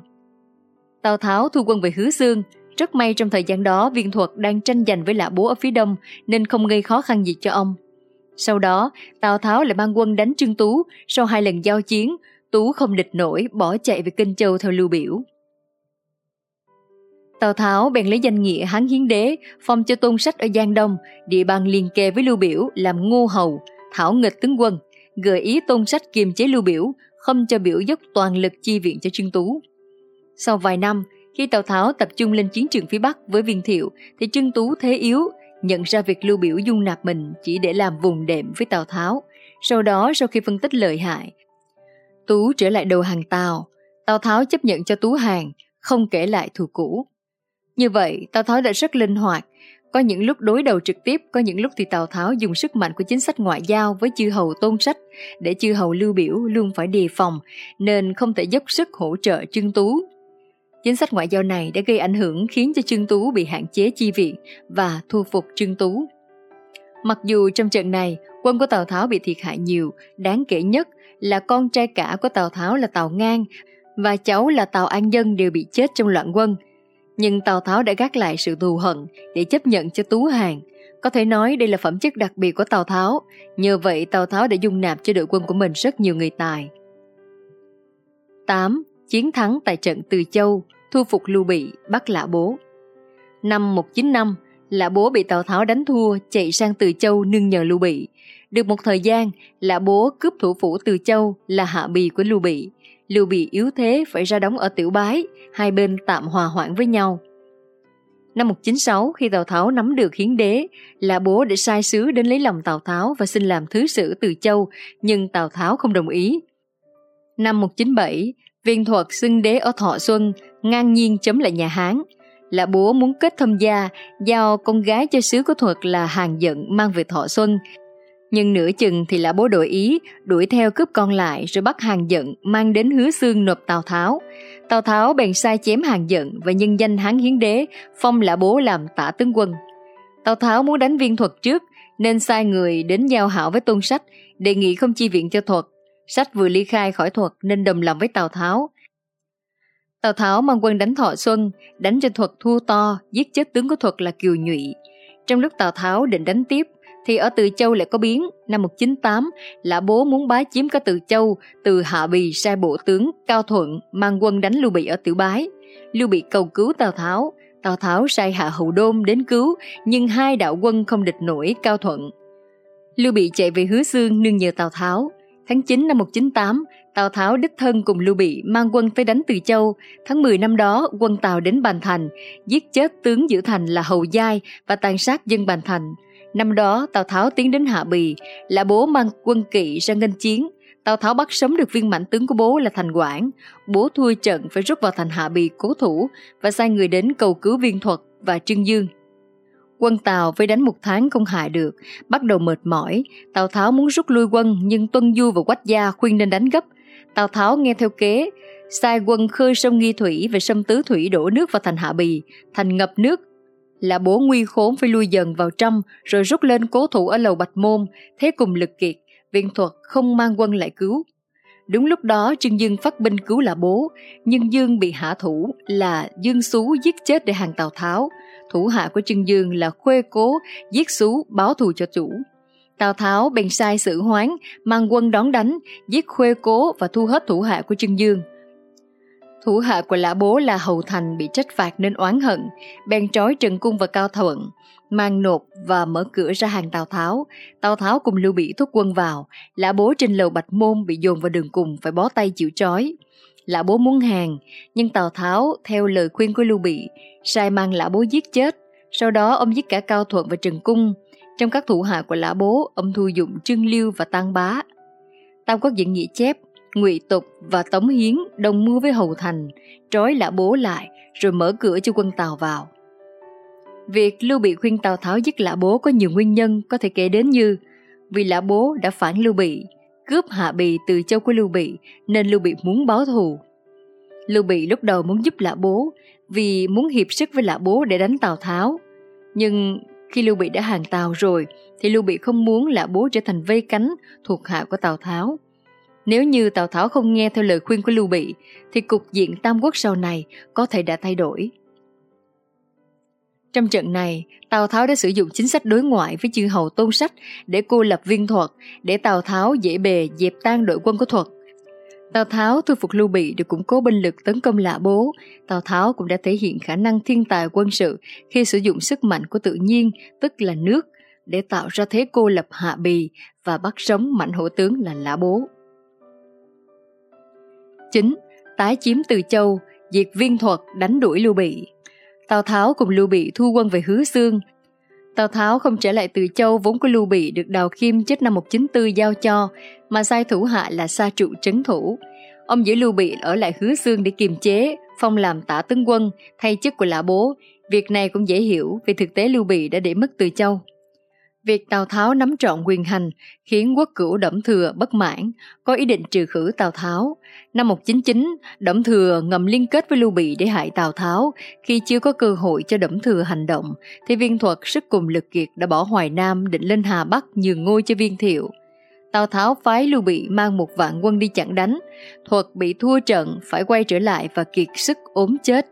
Tào Tháo thu quân về Hứa Xương, rất may trong thời gian đó viên thuật đang tranh giành với lạ bố ở phía đông nên không gây khó khăn gì cho ông. Sau đó, Tào Tháo lại mang quân đánh Trương Tú, sau hai lần giao chiến, Tú không địch nổi bỏ chạy về Kinh Châu theo lưu biểu. Tào Tháo bèn lấy danh nghĩa Hán Hiến Đế, phong cho tôn sách ở Giang Đông, địa bàn liền kề với Lưu Biểu làm ngô hầu, thảo nghịch tướng quân, gợi ý tôn sách kiềm chế Lưu Biểu, không cho biểu dốc toàn lực chi viện cho Trương Tú. Sau vài năm, khi Tào Tháo tập trung lên chiến trường phía Bắc với Viên Thiệu, thì Trương Tú thế yếu, nhận ra việc Lưu Biểu dung nạp mình chỉ để làm vùng đệm với Tào Tháo. Sau đó, sau khi phân tích lợi hại, Tú trở lại đầu hàng Tào. Tào Tháo chấp nhận cho Tú hàng, không kể lại thù cũ. Như vậy, Tào Tháo đã rất linh hoạt. Có những lúc đối đầu trực tiếp, có những lúc thì Tào Tháo dùng sức mạnh của chính sách ngoại giao với chư hầu tôn sách để chư hầu lưu biểu luôn phải đề phòng, nên không thể dốc sức hỗ trợ Trương Tú. Chính sách ngoại giao này đã gây ảnh hưởng khiến cho Trương Tú bị hạn chế chi viện và thu phục Trương Tú. Mặc dù trong trận này, quân của Tào Tháo bị thiệt hại nhiều, đáng kể nhất là con trai cả của Tào Tháo là Tào Ngang và cháu là Tào An Dân đều bị chết trong loạn quân – nhưng Tào Tháo đã gác lại sự thù hận để chấp nhận cho Tú Hàng. Có thể nói đây là phẩm chất đặc biệt của Tào Tháo. Nhờ vậy Tào Tháo đã dung nạp cho đội quân của mình rất nhiều người tài. 8. Chiến thắng tại trận Từ Châu, thu phục Lưu Bị, bắt Lã Bố. Năm 195, Lã Bố bị Tào Tháo đánh thua, chạy sang Từ Châu nương nhờ Lưu Bị. Được một thời gian, Lã Bố cướp thủ phủ Từ Châu là hạ bì của Lưu Bị. Lưu Bị yếu thế phải ra đóng ở Tiểu Bái, hai bên tạm hòa hoãn với nhau. Năm 196, khi Tào Tháo nắm được hiến đế, là bố để sai sứ đến lấy lòng Tào Tháo và xin làm thứ sử từ châu, nhưng Tào Tháo không đồng ý. Năm 197, viên thuật xưng đế ở Thọ Xuân, ngang nhiên chấm lại nhà Hán. Là bố muốn kết thâm gia, giao con gái cho sứ của thuật là Hàng Dận mang về Thọ Xuân, nhưng nửa chừng thì là bố đổi ý, đuổi theo cướp con lại rồi bắt hàng giận mang đến hứa xương nộp Tào Tháo. Tào Tháo bèn sai chém hàng giận và nhân danh Hán Hiến Đế, phong lã bố làm tả tướng quân. Tào Tháo muốn đánh viên thuật trước, nên sai người đến giao hảo với tôn sách, đề nghị không chi viện cho thuật. Sách vừa ly khai khỏi thuật nên đồng lòng với Tào Tháo. Tào Tháo mang quân đánh Thọ Xuân, đánh cho thuật thua to, giết chết tướng của thuật là Kiều Nhụy. Trong lúc Tào Tháo định đánh tiếp, thì ở Từ Châu lại có biến. Năm 198, Lã Bố muốn bái chiếm cả Từ Châu, từ Hạ Bì sai bộ tướng Cao Thuận mang quân đánh Lưu Bị ở Tiểu Bái. Lưu Bị cầu cứu Tào Tháo, Tào Tháo sai Hạ Hậu Đôn đến cứu, nhưng hai đạo quân không địch nổi Cao Thuận. Lưu Bị chạy về Hứa Xương nương nhờ Tào Tháo. Tháng 9 năm 198, Tào Tháo đích thân cùng Lưu Bị mang quân tới đánh Từ Châu. Tháng 10 năm đó, quân Tào đến Bàn Thành, giết chết tướng giữ thành là Hầu Giai và tàn sát dân Bàn Thành. Năm đó, Tào Tháo tiến đến Hạ Bì, là bố mang quân kỵ ra nghênh chiến. Tào Tháo bắt sống được viên mãnh tướng của bố là Thành Quảng. Bố thua trận phải rút vào thành Hạ Bì cố thủ và sai người đến cầu cứu viên thuật và Trương Dương. Quân Tào với đánh một tháng không hại được, bắt đầu mệt mỏi. Tào Tháo muốn rút lui quân nhưng Tuân Du và Quách Gia khuyên nên đánh gấp. Tào Tháo nghe theo kế, sai quân khơi sông Nghi Thủy và sông Tứ Thủy đổ nước vào thành Hạ Bì, thành ngập nước. Là bố nguy khốn phải lui dần vào trong rồi rút lên cố thủ ở lầu Bạch Môn, thế cùng lực kiệt, viện thuật không mang quân lại cứu. Đúng lúc đó Trương Dương phát binh cứu là bố, nhưng Dương bị hạ thủ là Dương Xú giết chết để hàng Tào Tháo. Thủ hạ của Trương Dương là Khuê Cố giết Xú báo thù cho chủ. Tào Tháo bèn sai sử hoán mang quân đón đánh, giết Khuê Cố và thu hết thủ hạ của Trương Dương. Thủ hạ của lã bố là Hầu Thành bị trách phạt nên oán hận, bèn trói Trần Cung và Cao Thuận, mang nộp và mở cửa ra hàng Tào Tháo. Tào Tháo cùng Lưu Bị thúc quân vào, lã bố trên lầu Bạch Môn bị dồn vào đường cùng phải bó tay chịu trói. Lã bố muốn hàng, nhưng Tào Tháo theo lời khuyên của Lưu Bị, sai mang lã bố giết chết. Sau đó ông giết cả Cao Thuận và Trần Cung. Trong các thủ hạ của lã bố, ông thu dụng Trương Liêu và Tăng Bá. Tam Quốc diễn nghĩa chép, Ngụy Tục và Tống Hiến đồng mưu với Hầu Thành, trói lã bố lại rồi mở cửa cho quân Tàu vào. Việc Lưu Bị khuyên Tào Tháo giết lã bố có nhiều nguyên nhân có thể kể đến như vì lã bố đã phản Lưu Bị, cướp hạ bì từ châu của Lưu Bị nên Lưu Bị muốn báo thù. Lưu Bị lúc đầu muốn giúp lã bố vì muốn hiệp sức với lã bố để đánh Tào Tháo. Nhưng khi Lưu Bị đã hàng Tào rồi thì Lưu Bị không muốn lã bố trở thành vây cánh thuộc hạ của Tào Tháo. Nếu như Tào Tháo không nghe theo lời khuyên của Lưu Bị, thì cục diện Tam Quốc sau này có thể đã thay đổi. Trong trận này, Tào Tháo đã sử dụng chính sách đối ngoại với chư hầu tôn sách để cô lập viên thuật, để Tào Tháo dễ bề dẹp tan đội quân của thuật. Tào Tháo thu phục Lưu Bị được củng cố binh lực tấn công lạ bố. Tào Tháo cũng đã thể hiện khả năng thiên tài quân sự khi sử dụng sức mạnh của tự nhiên, tức là nước, để tạo ra thế cô lập hạ bì và bắt sống mạnh hổ tướng là lã bố. 9. Tái chiếm Từ Châu, diệt viên thuật đánh đuổi Lưu Bị. Tào Tháo cùng Lưu Bị thu quân về Hứa Xương. Tào Tháo không trở lại Từ Châu vốn của Lưu Bị được Đào Khiêm chết năm 194 giao cho, mà sai thủ hạ là Sa Trụ trấn thủ. Ông giữ Lưu Bị ở lại Hứa Xương để kiềm chế, phong làm tả tướng quân, thay chức của lã bố. Việc này cũng dễ hiểu vì thực tế Lưu Bị đã để mất Từ Châu. Việc Tào Tháo nắm trọn quyền hành khiến quốc cửu Đổng Thừa bất mãn, có ý định trừ khử Tào Tháo. Năm 199, Đổng Thừa ngầm liên kết với Lưu Bị để hại Tào Tháo. Khi chưa có cơ hội cho Đổng Thừa hành động, thì viên thuật sức cùng lực kiệt đã bỏ Hoài Nam định lên Hà Bắc nhường ngôi cho viên thiệu. Tào Tháo phái Lưu Bị mang một vạn quân đi chặn đánh. Thuật bị thua trận phải quay trở lại và kiệt sức ốm chết.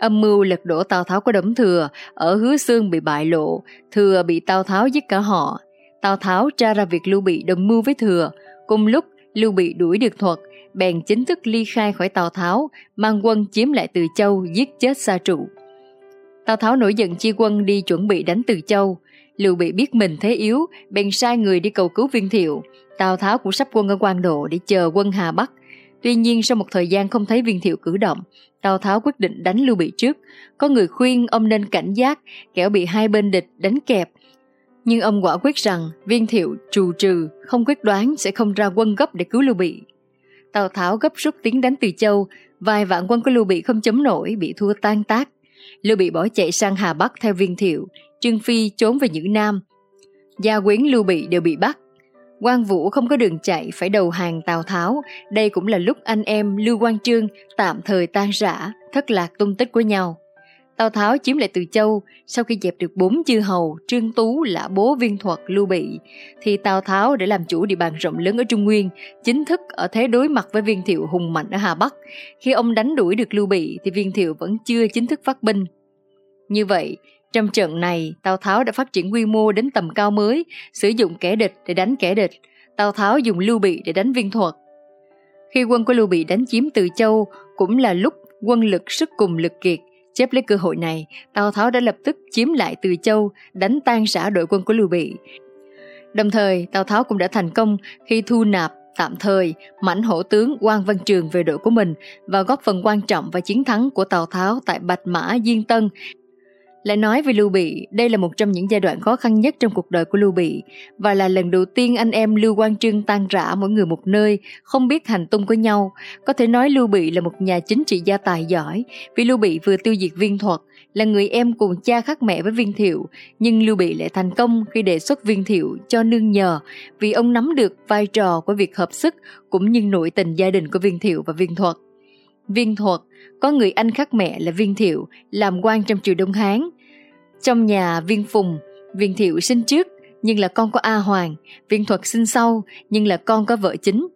Âm mưu lật đổ Tào Tháo của Đổng Thừa ở Hứa Xương bị bại lộ, Thừa bị Tào Tháo giết cả họ. Tào Tháo tra ra việc Lưu Bị đồng mưu với Thừa, cùng lúc Lưu Bị đuổi được thuật, bèn chính thức ly khai khỏi Tào Tháo, mang quân chiếm lại Từ Châu, giết chết Sa Trụ. Tào Tháo nổi giận chia quân đi chuẩn bị đánh Từ Châu. Lưu Bị biết mình thế yếu, bèn sai người đi cầu cứu viên thiệu. Tào Tháo cũng sắp quân ở quan độ để chờ quân Hà Bắc. Tuy nhiên sau một thời gian không thấy viên thiệu cử động, Tào Tháo quyết định đánh Lưu Bị trước. Có người khuyên ông nên cảnh giác, kẻo bị hai bên địch đánh kẹp. Nhưng ông quả quyết rằng viên thiệu trù trừ, không quyết đoán sẽ không ra quân gấp để cứu Lưu Bị. Tào Tháo gấp rút tiến đánh Từ Châu, vài vạn quân của Lưu Bị không chống nổi, bị thua tan tác. Lưu Bị bỏ chạy sang Hà Bắc theo viên thiệu, Trương Phi trốn về những Nam. Gia quyến Lưu Bị đều bị bắt, Quan Vũ không có đường chạy phải đầu hàng Tào Tháo, đây cũng là lúc anh em Lưu Quang Trương tạm thời tan rã, thất lạc tung tích của nhau. Tào Tháo chiếm lại Từ Châu, sau khi dẹp được bốn chư hầu, Trương Tú, Lã Bố, Viên Thuật, Lưu Bị, thì Tào Tháo để làm chủ địa bàn rộng lớn ở Trung Nguyên, chính thức ở thế đối mặt với Viên Thiệu hùng mạnh ở Hà Bắc. Khi ông đánh đuổi được Lưu Bị thì Viên Thiệu vẫn chưa chính thức phát binh. Như vậy, trong trận này, Tào Tháo đã phát triển quy mô đến tầm cao mới, sử dụng kẻ địch để đánh kẻ địch. Tào Tháo dùng Lưu Bị để đánh Viên Thuật. Khi quân của Lưu Bị đánh chiếm Từ Châu, cũng là lúc quân lực sức cùng lực kiệt, Chép lấy cơ hội này, Tào Tháo đã lập tức chiếm lại Từ Châu, đánh tan rã đội quân của Lưu Bị. Đồng thời, Tào Tháo cũng đã thành công khi thu nạp tạm thời mãnh hổ tướng quan Văn Trường về đội của mình và góp phần quan trọng vào chiến thắng của Tào Tháo tại Bạch Mã Diên Tân lại nói về Lưu Bị, đây là một trong những giai đoạn khó khăn nhất trong cuộc đời của Lưu Bị và là lần đầu tiên anh em Lưu Quang Trương tan rã mỗi người một nơi, không biết hành tung của nhau. Có thể nói Lưu Bị là một nhà chính trị gia tài giỏi vì Lưu Bị vừa tiêu diệt viên thuật, là người em cùng cha khác mẹ với viên thiệu, nhưng Lưu Bị lại thành công khi đề xuất viên thiệu cho nương nhờ vì ông nắm được vai trò của việc hợp sức cũng như nội tình gia đình của viên thiệu và viên thuật. Viên thuật có người anh khác mẹ là Viên Thiệu, làm quan trong triều Đông Hán. Trong nhà Viên Phùng, Viên Thiệu sinh trước nhưng là con của A Hoàng, Viên Thuật sinh sau nhưng là con có vợ chính.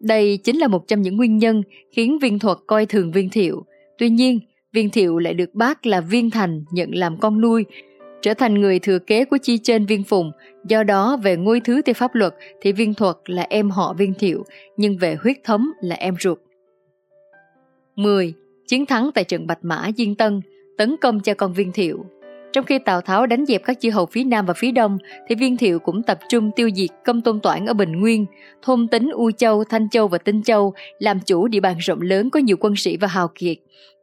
Đây chính là một trong những nguyên nhân khiến Viên Thuật coi thường Viên Thiệu. Tuy nhiên, Viên Thiệu lại được bác là Viên Thành nhận làm con nuôi, trở thành người thừa kế của chi trên Viên Phùng. Do đó, về ngôi thứ theo pháp luật thì Viên Thuật là em họ Viên Thiệu, nhưng về huyết thống là em ruột. 10. Chiến thắng tại trận Bạch Mã Diên Tân, tấn công cho con Viên Thiệu. Trong khi Tào Tháo đánh dẹp các chư hầu phía Nam và phía Đông, thì Viên Thiệu cũng tập trung tiêu diệt công tôn toản ở Bình Nguyên, thôn tính U Châu, Thanh Châu và Tinh Châu, làm chủ địa bàn rộng lớn có nhiều quân sĩ và hào kiệt.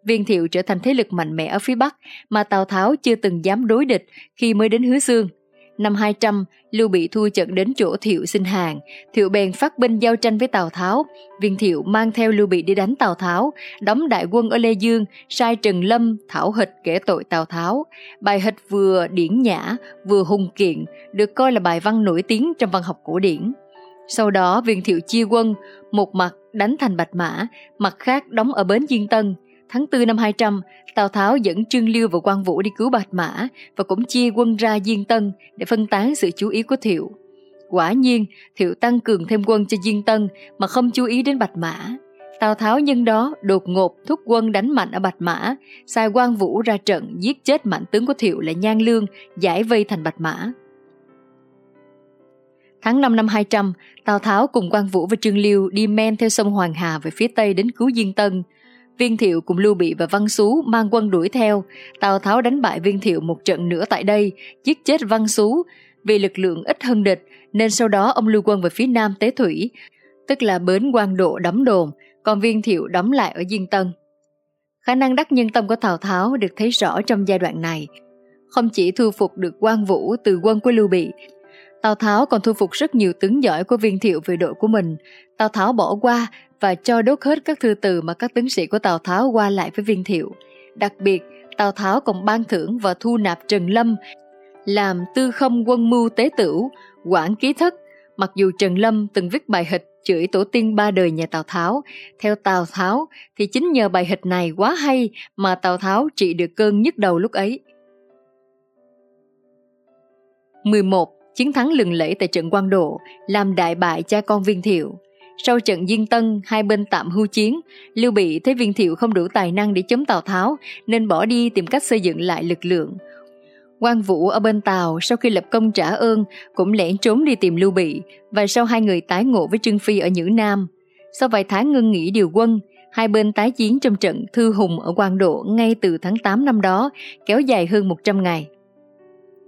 Viên Thiệu trở thành thế lực mạnh mẽ ở phía Bắc mà Tào Tháo chưa từng dám đối địch khi mới đến Hứa Xương. Năm 200, Lưu Bị thua trận đến chỗ Thiệu xin hàng. Thiệu bèn phát binh giao tranh với Tào Tháo. Viên Thiệu mang theo Lưu Bị đi đánh Tào Tháo, đóng đại quân ở Lê Dương, sai Trần Lâm, Thảo Hịch kể tội Tào Tháo. Bài Hịch vừa điển nhã, vừa hùng kiện, được coi là bài văn nổi tiếng trong văn học cổ điển. Sau đó Viên Thiệu chia quân, một mặt đánh thành Bạch Mã, mặt khác đóng ở bến Diên Tân – Tháng 4 năm 200, Tào Tháo dẫn Trương Liêu và Quan Vũ đi cứu Bạch Mã và cũng chia quân ra Diên Tân để phân tán sự chú ý của Thiệu. Quả nhiên, Thiệu tăng cường thêm quân cho Diên Tân mà không chú ý đến Bạch Mã. Tào Tháo nhân đó đột ngột thúc quân đánh mạnh ở Bạch Mã, sai Quan Vũ ra trận giết chết mạnh tướng của Thiệu là Nhan Lương, giải vây thành Bạch Mã. Tháng 5 năm 200, Tào Tháo cùng Quan Vũ và Trương Liêu đi men theo sông Hoàng Hà về phía tây đến cứu Diên Tân – Viên Thiệu cùng Lưu Bị và Văn Xú mang quân đuổi theo. Tào Tháo đánh bại Viên Thiệu một trận nữa tại đây, giết chết Văn Xú. Vì lực lượng ít hơn địch, nên sau đó ông lưu quân về phía nam Tế Thủy, tức là bến quan độ đóng đồn, còn Viên Thiệu đóng lại ở Diên Tân. Khả năng đắc nhân tâm của Tào Tháo được thấy rõ trong giai đoạn này. Không chỉ thu phục được quan vũ từ quân của Lưu Bị, Tào Tháo còn thu phục rất nhiều tướng giỏi của viên thiệu về đội của mình. Tào Tháo bỏ qua và cho đốt hết các thư từ mà các tướng sĩ của Tào Tháo qua lại với viên thiệu. Đặc biệt, Tào Tháo còn ban thưởng và thu nạp Trần Lâm làm tư không quân mưu tế tửu, quản ký thất. Mặc dù Trần Lâm từng viết bài hịch chửi tổ tiên ba đời nhà Tào Tháo, theo Tào Tháo thì chính nhờ bài hịch này quá hay mà Tào Tháo trị được cơn nhức đầu lúc ấy. 11 chiến thắng lừng lẫy tại trận Quan Độ, làm đại bại cha con Viên Thiệu. Sau trận Diên Tân, hai bên tạm hưu chiến, Lưu Bị thấy Viên Thiệu không đủ tài năng để chống Tào Tháo nên bỏ đi tìm cách xây dựng lại lực lượng. Quan Vũ ở bên Tàu sau khi lập công trả ơn cũng lẻn trốn đi tìm Lưu Bị và sau hai người tái ngộ với Trương Phi ở Nhữ Nam. Sau vài tháng ngưng nghỉ điều quân, hai bên tái chiến trong trận Thư Hùng ở Quan Độ ngay từ tháng 8 năm đó, kéo dài hơn 100 ngày.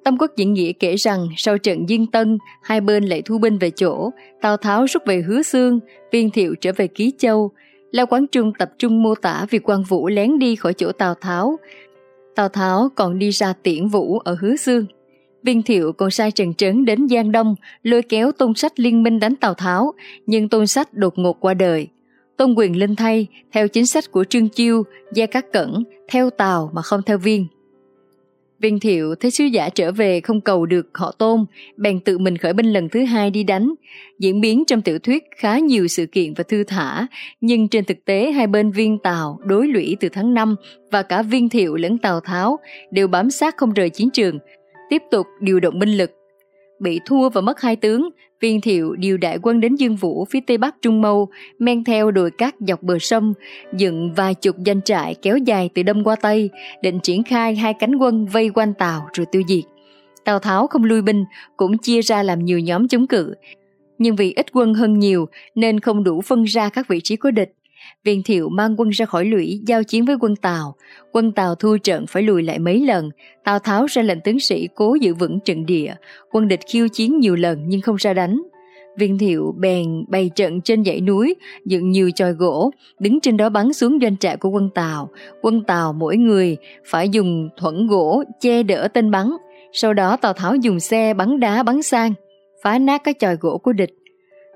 Tâm Quốc Diễn Nghĩa kể rằng sau trận Diên Tân, hai bên lại thu binh về chỗ, Tào Tháo rút về Hứa Xương, Viên Thiệu trở về Ký Châu. Lao Quán Trung tập trung mô tả việc quan vũ lén đi khỏi chỗ Tào Tháo. Tào Tháo còn đi ra tiễn vũ ở Hứa Xương. Viên Thiệu còn sai Trần Trấn đến Giang Đông lôi kéo Tôn Sách liên minh đánh Tào Tháo, nhưng Tôn Sách đột ngột qua đời. Tôn Quyền lên thay, theo chính sách của Trương Chiêu, Gia Cát Cẩn, theo Tào mà không theo Viên. Viên thiệu thấy sứ giả trở về không cầu được họ tôn, bèn tự mình khởi binh lần thứ hai đi đánh. Diễn biến trong tiểu thuyết khá nhiều sự kiện và thư thả, nhưng trên thực tế hai bên viên Tàu đối lũy từ tháng 5 và cả viên thiệu lẫn Tào Tháo đều bám sát không rời chiến trường, tiếp tục điều động binh lực. Bị thua và mất hai tướng, viên thiệu điều đại quân đến Dương Vũ phía tây bắc Trung Mâu, men theo đồi cát dọc bờ sông, dựng vài chục danh trại kéo dài từ đông qua tây, định triển khai hai cánh quân vây quanh Tàu rồi tiêu diệt. Tào Tháo không lui binh, cũng chia ra làm nhiều nhóm chống cự. Nhưng vì ít quân hơn nhiều nên không đủ phân ra các vị trí của địch. Viên thiệu mang quân ra khỏi lũy giao chiến với quân Tàu. Quân Tàu thua trận phải lùi lại mấy lần. Tào Tháo ra lệnh tướng sĩ cố giữ vững trận địa. Quân địch khiêu chiến nhiều lần nhưng không ra đánh. Viên thiệu bèn bày trận trên dãy núi, dựng nhiều chòi gỗ, đứng trên đó bắn xuống doanh trại của quân Tàu. Quân Tàu mỗi người phải dùng thuẫn gỗ che đỡ tên bắn. Sau đó Tào Tháo dùng xe bắn đá bắn sang, phá nát các chòi gỗ của địch.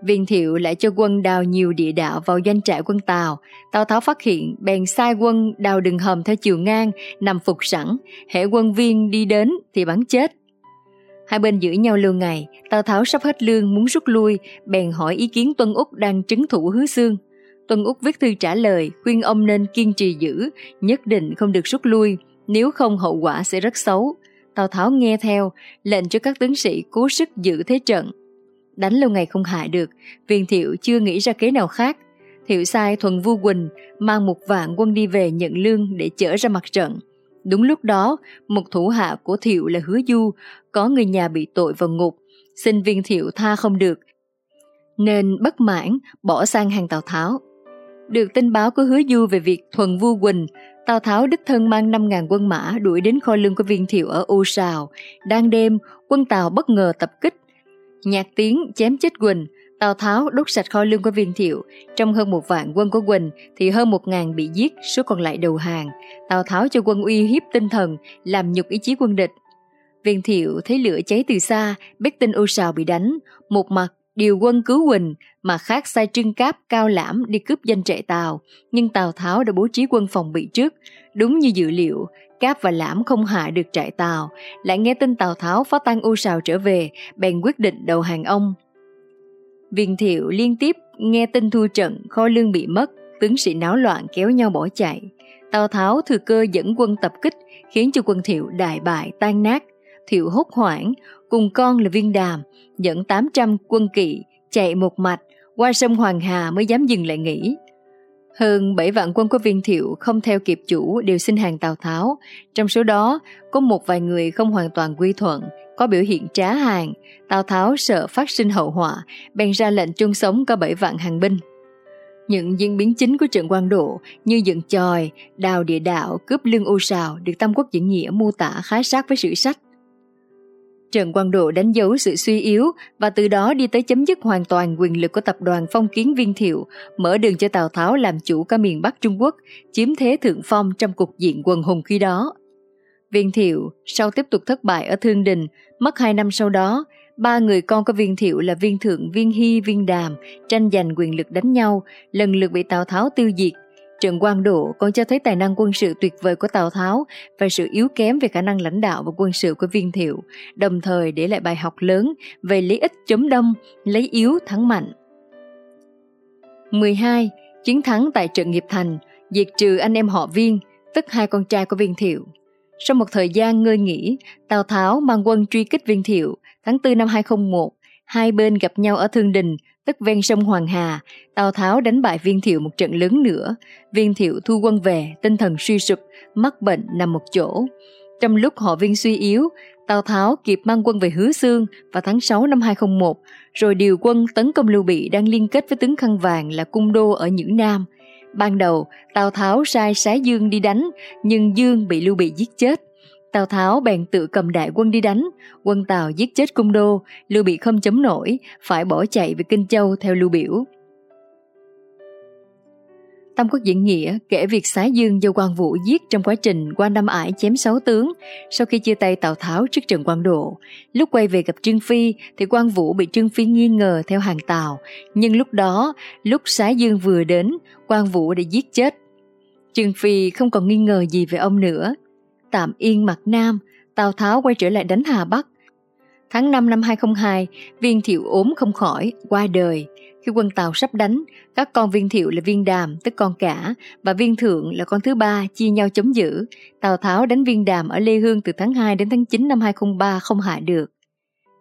Viên thiệu lại cho quân đào nhiều địa đạo vào doanh trại quân Tàu. Tào Tháo phát hiện, bèn sai quân đào đường hầm theo chiều ngang, nằm phục sẵn. Hệ quân viên đi đến thì bắn chết. Hai bên giữ nhau lâu ngày, Tào Tháo sắp hết lương muốn rút lui, bèn hỏi ý kiến Tuân Úc đang trấn thủ hứa xương. Tuân Úc viết thư trả lời, khuyên ông nên kiên trì giữ, nhất định không được rút lui, nếu không hậu quả sẽ rất xấu. Tào Tháo nghe theo, lệnh cho các tướng sĩ cố sức giữ thế trận. Đánh lâu ngày không hại được, viên thiệu chưa nghĩ ra kế nào khác. Thiệu sai thuần vu quỳnh mang một vạn quân đi về nhận lương để chở ra mặt trận. Đúng lúc đó, một thủ hạ của Thiệu là Hứa Du, có người nhà bị tội vào ngục, xin viên Thiệu tha không được, nên bất mãn bỏ sang hàng Tào Tháo. Được tin báo của Hứa Du về việc thuần vu quỳnh, Tào Tháo đích thân mang 5.000 quân mã đuổi đến kho lương của viên thiệu ở U Sào. Đang đêm, quân Tào bất ngờ tập kích, Nhạc tiếng chém chết Quỳnh, Tào Tháo đốt sạch kho lương của viên thiệu. Trong hơn một vạn quân của Quỳnh thì hơn một ngàn bị giết, số còn lại đầu hàng. Tào Tháo cho quân uy hiếp tinh thần, làm nhục ý chí quân địch. Viên thiệu thấy lửa cháy từ xa, biết tin ô sào bị đánh. Một mặt điều quân cứu Quỳnh, mà khác sai trưng cáp cao lãm đi cướp danh trại Tào. Nhưng Tào Tháo đã bố trí quân phòng bị trước. Đúng như dự liệu, Cáp và Lãm không hạ được trại Tàu, lại nghe tin Tào Tháo phá tan U Sào trở về, bèn quyết định đầu hàng ông. Viên thiệu liên tiếp nghe tin thua trận, kho lương bị mất, tướng sĩ náo loạn kéo nhau bỏ chạy. Tào Tháo thừa cơ dẫn quân tập kích, khiến cho quân thiệu đại bại tan nát. Thiệu hốt hoảng, cùng con là viên đàm, dẫn 800 quân kỵ, chạy một mạch, qua sông Hoàng Hà mới dám dừng lại nghỉ. Hơn 7 vạn quân của viên thiệu không theo kịp chủ đều xin hàng Tào Tháo. Trong số đó, có một vài người không hoàn toàn quy thuận, có biểu hiện trá hàng. Tào Tháo sợ phát sinh hậu họa, bèn ra lệnh chung sống có 7 vạn hàng binh. Những diễn biến chính của trận quan độ như dựng chòi, đào địa đạo, cướp lương u sào được Tam Quốc diễn nghĩa mô tả khá sát với sử sách. Trần Quang Độ đánh dấu sự suy yếu và từ đó đi tới chấm dứt hoàn toàn quyền lực của tập đoàn phong kiến viên thiệu, mở đường cho Tào Tháo làm chủ cả miền Bắc Trung Quốc, chiếm thế thượng phong trong cục diện quần hùng khi đó. Viên thiệu sau tiếp tục thất bại ở Thương Đình, mất hai năm sau đó, ba người con của viên thiệu là viên thượng, viên hy, viên đàm, tranh giành quyền lực đánh nhau, lần lượt bị Tào Tháo tiêu diệt, Trận quang độ còn cho thấy tài năng quân sự tuyệt vời của Tào Tháo và sự yếu kém về khả năng lãnh đạo và quân sự của viên thiệu, đồng thời để lại bài học lớn về lý ích chống đông, lấy yếu thắng mạnh. 12. Chiến thắng tại trận nghiệp thành, diệt trừ anh em họ viên, tức hai con trai của viên thiệu. Sau một thời gian ngơi nghỉ, Tào Tháo mang quân truy kích viên thiệu. Tháng 4 năm 201, hai bên gặp nhau ở Thương Đình, tức ven sông Hoàng Hà, Tào Tháo đánh bại Viên Thiệu một trận lớn nữa. Viên Thiệu thu quân về, tinh thần suy sụp, mắc bệnh nằm một chỗ. Trong lúc họ Viên suy yếu, Tào Tháo kịp mang quân về Hứa Xương vào tháng 6 năm 201, rồi điều quân tấn công Lưu Bị đang liên kết với tướng Khăn Vàng là Cung Đô ở Nhữ Nam. Ban đầu, Tào Tháo sai Sái Dương đi đánh, nhưng Dương bị Lưu Bị giết chết. Tào Tháo bèn tự cầm đại quân đi đánh, quân Tào giết chết cung đô, Lưu Bị không chấm nổi, phải bỏ chạy về Kinh Châu theo Lưu Biểu. Tam Quốc diễn nghĩa kể việc Xá Dương do quan Vũ giết trong quá trình quan Nam Ải chém sáu tướng sau khi chia tay Tào Tháo trước trận quan độ. Lúc quay về gặp Trương Phi thì quan Vũ bị Trương Phi nghi ngờ theo hàng Tào, nhưng lúc đó, lúc Xá Dương vừa đến, quan Vũ đã giết chết. Trương Phi không còn nghi ngờ gì về ông nữa, tạm yên mặt Nam, Tào Tháo quay trở lại đánh Hà Bắc. Tháng 5 năm 2002 viên thiệu ốm không khỏi, qua đời. Khi quân Tàu sắp đánh, các con viên thiệu là viên đàm, tức con cả, và viên thượng là con thứ ba, chia nhau chống giữ. Tào Tháo đánh viên đàm ở Lê Hương từ tháng 2 đến tháng 9 năm 2003 không hạ được.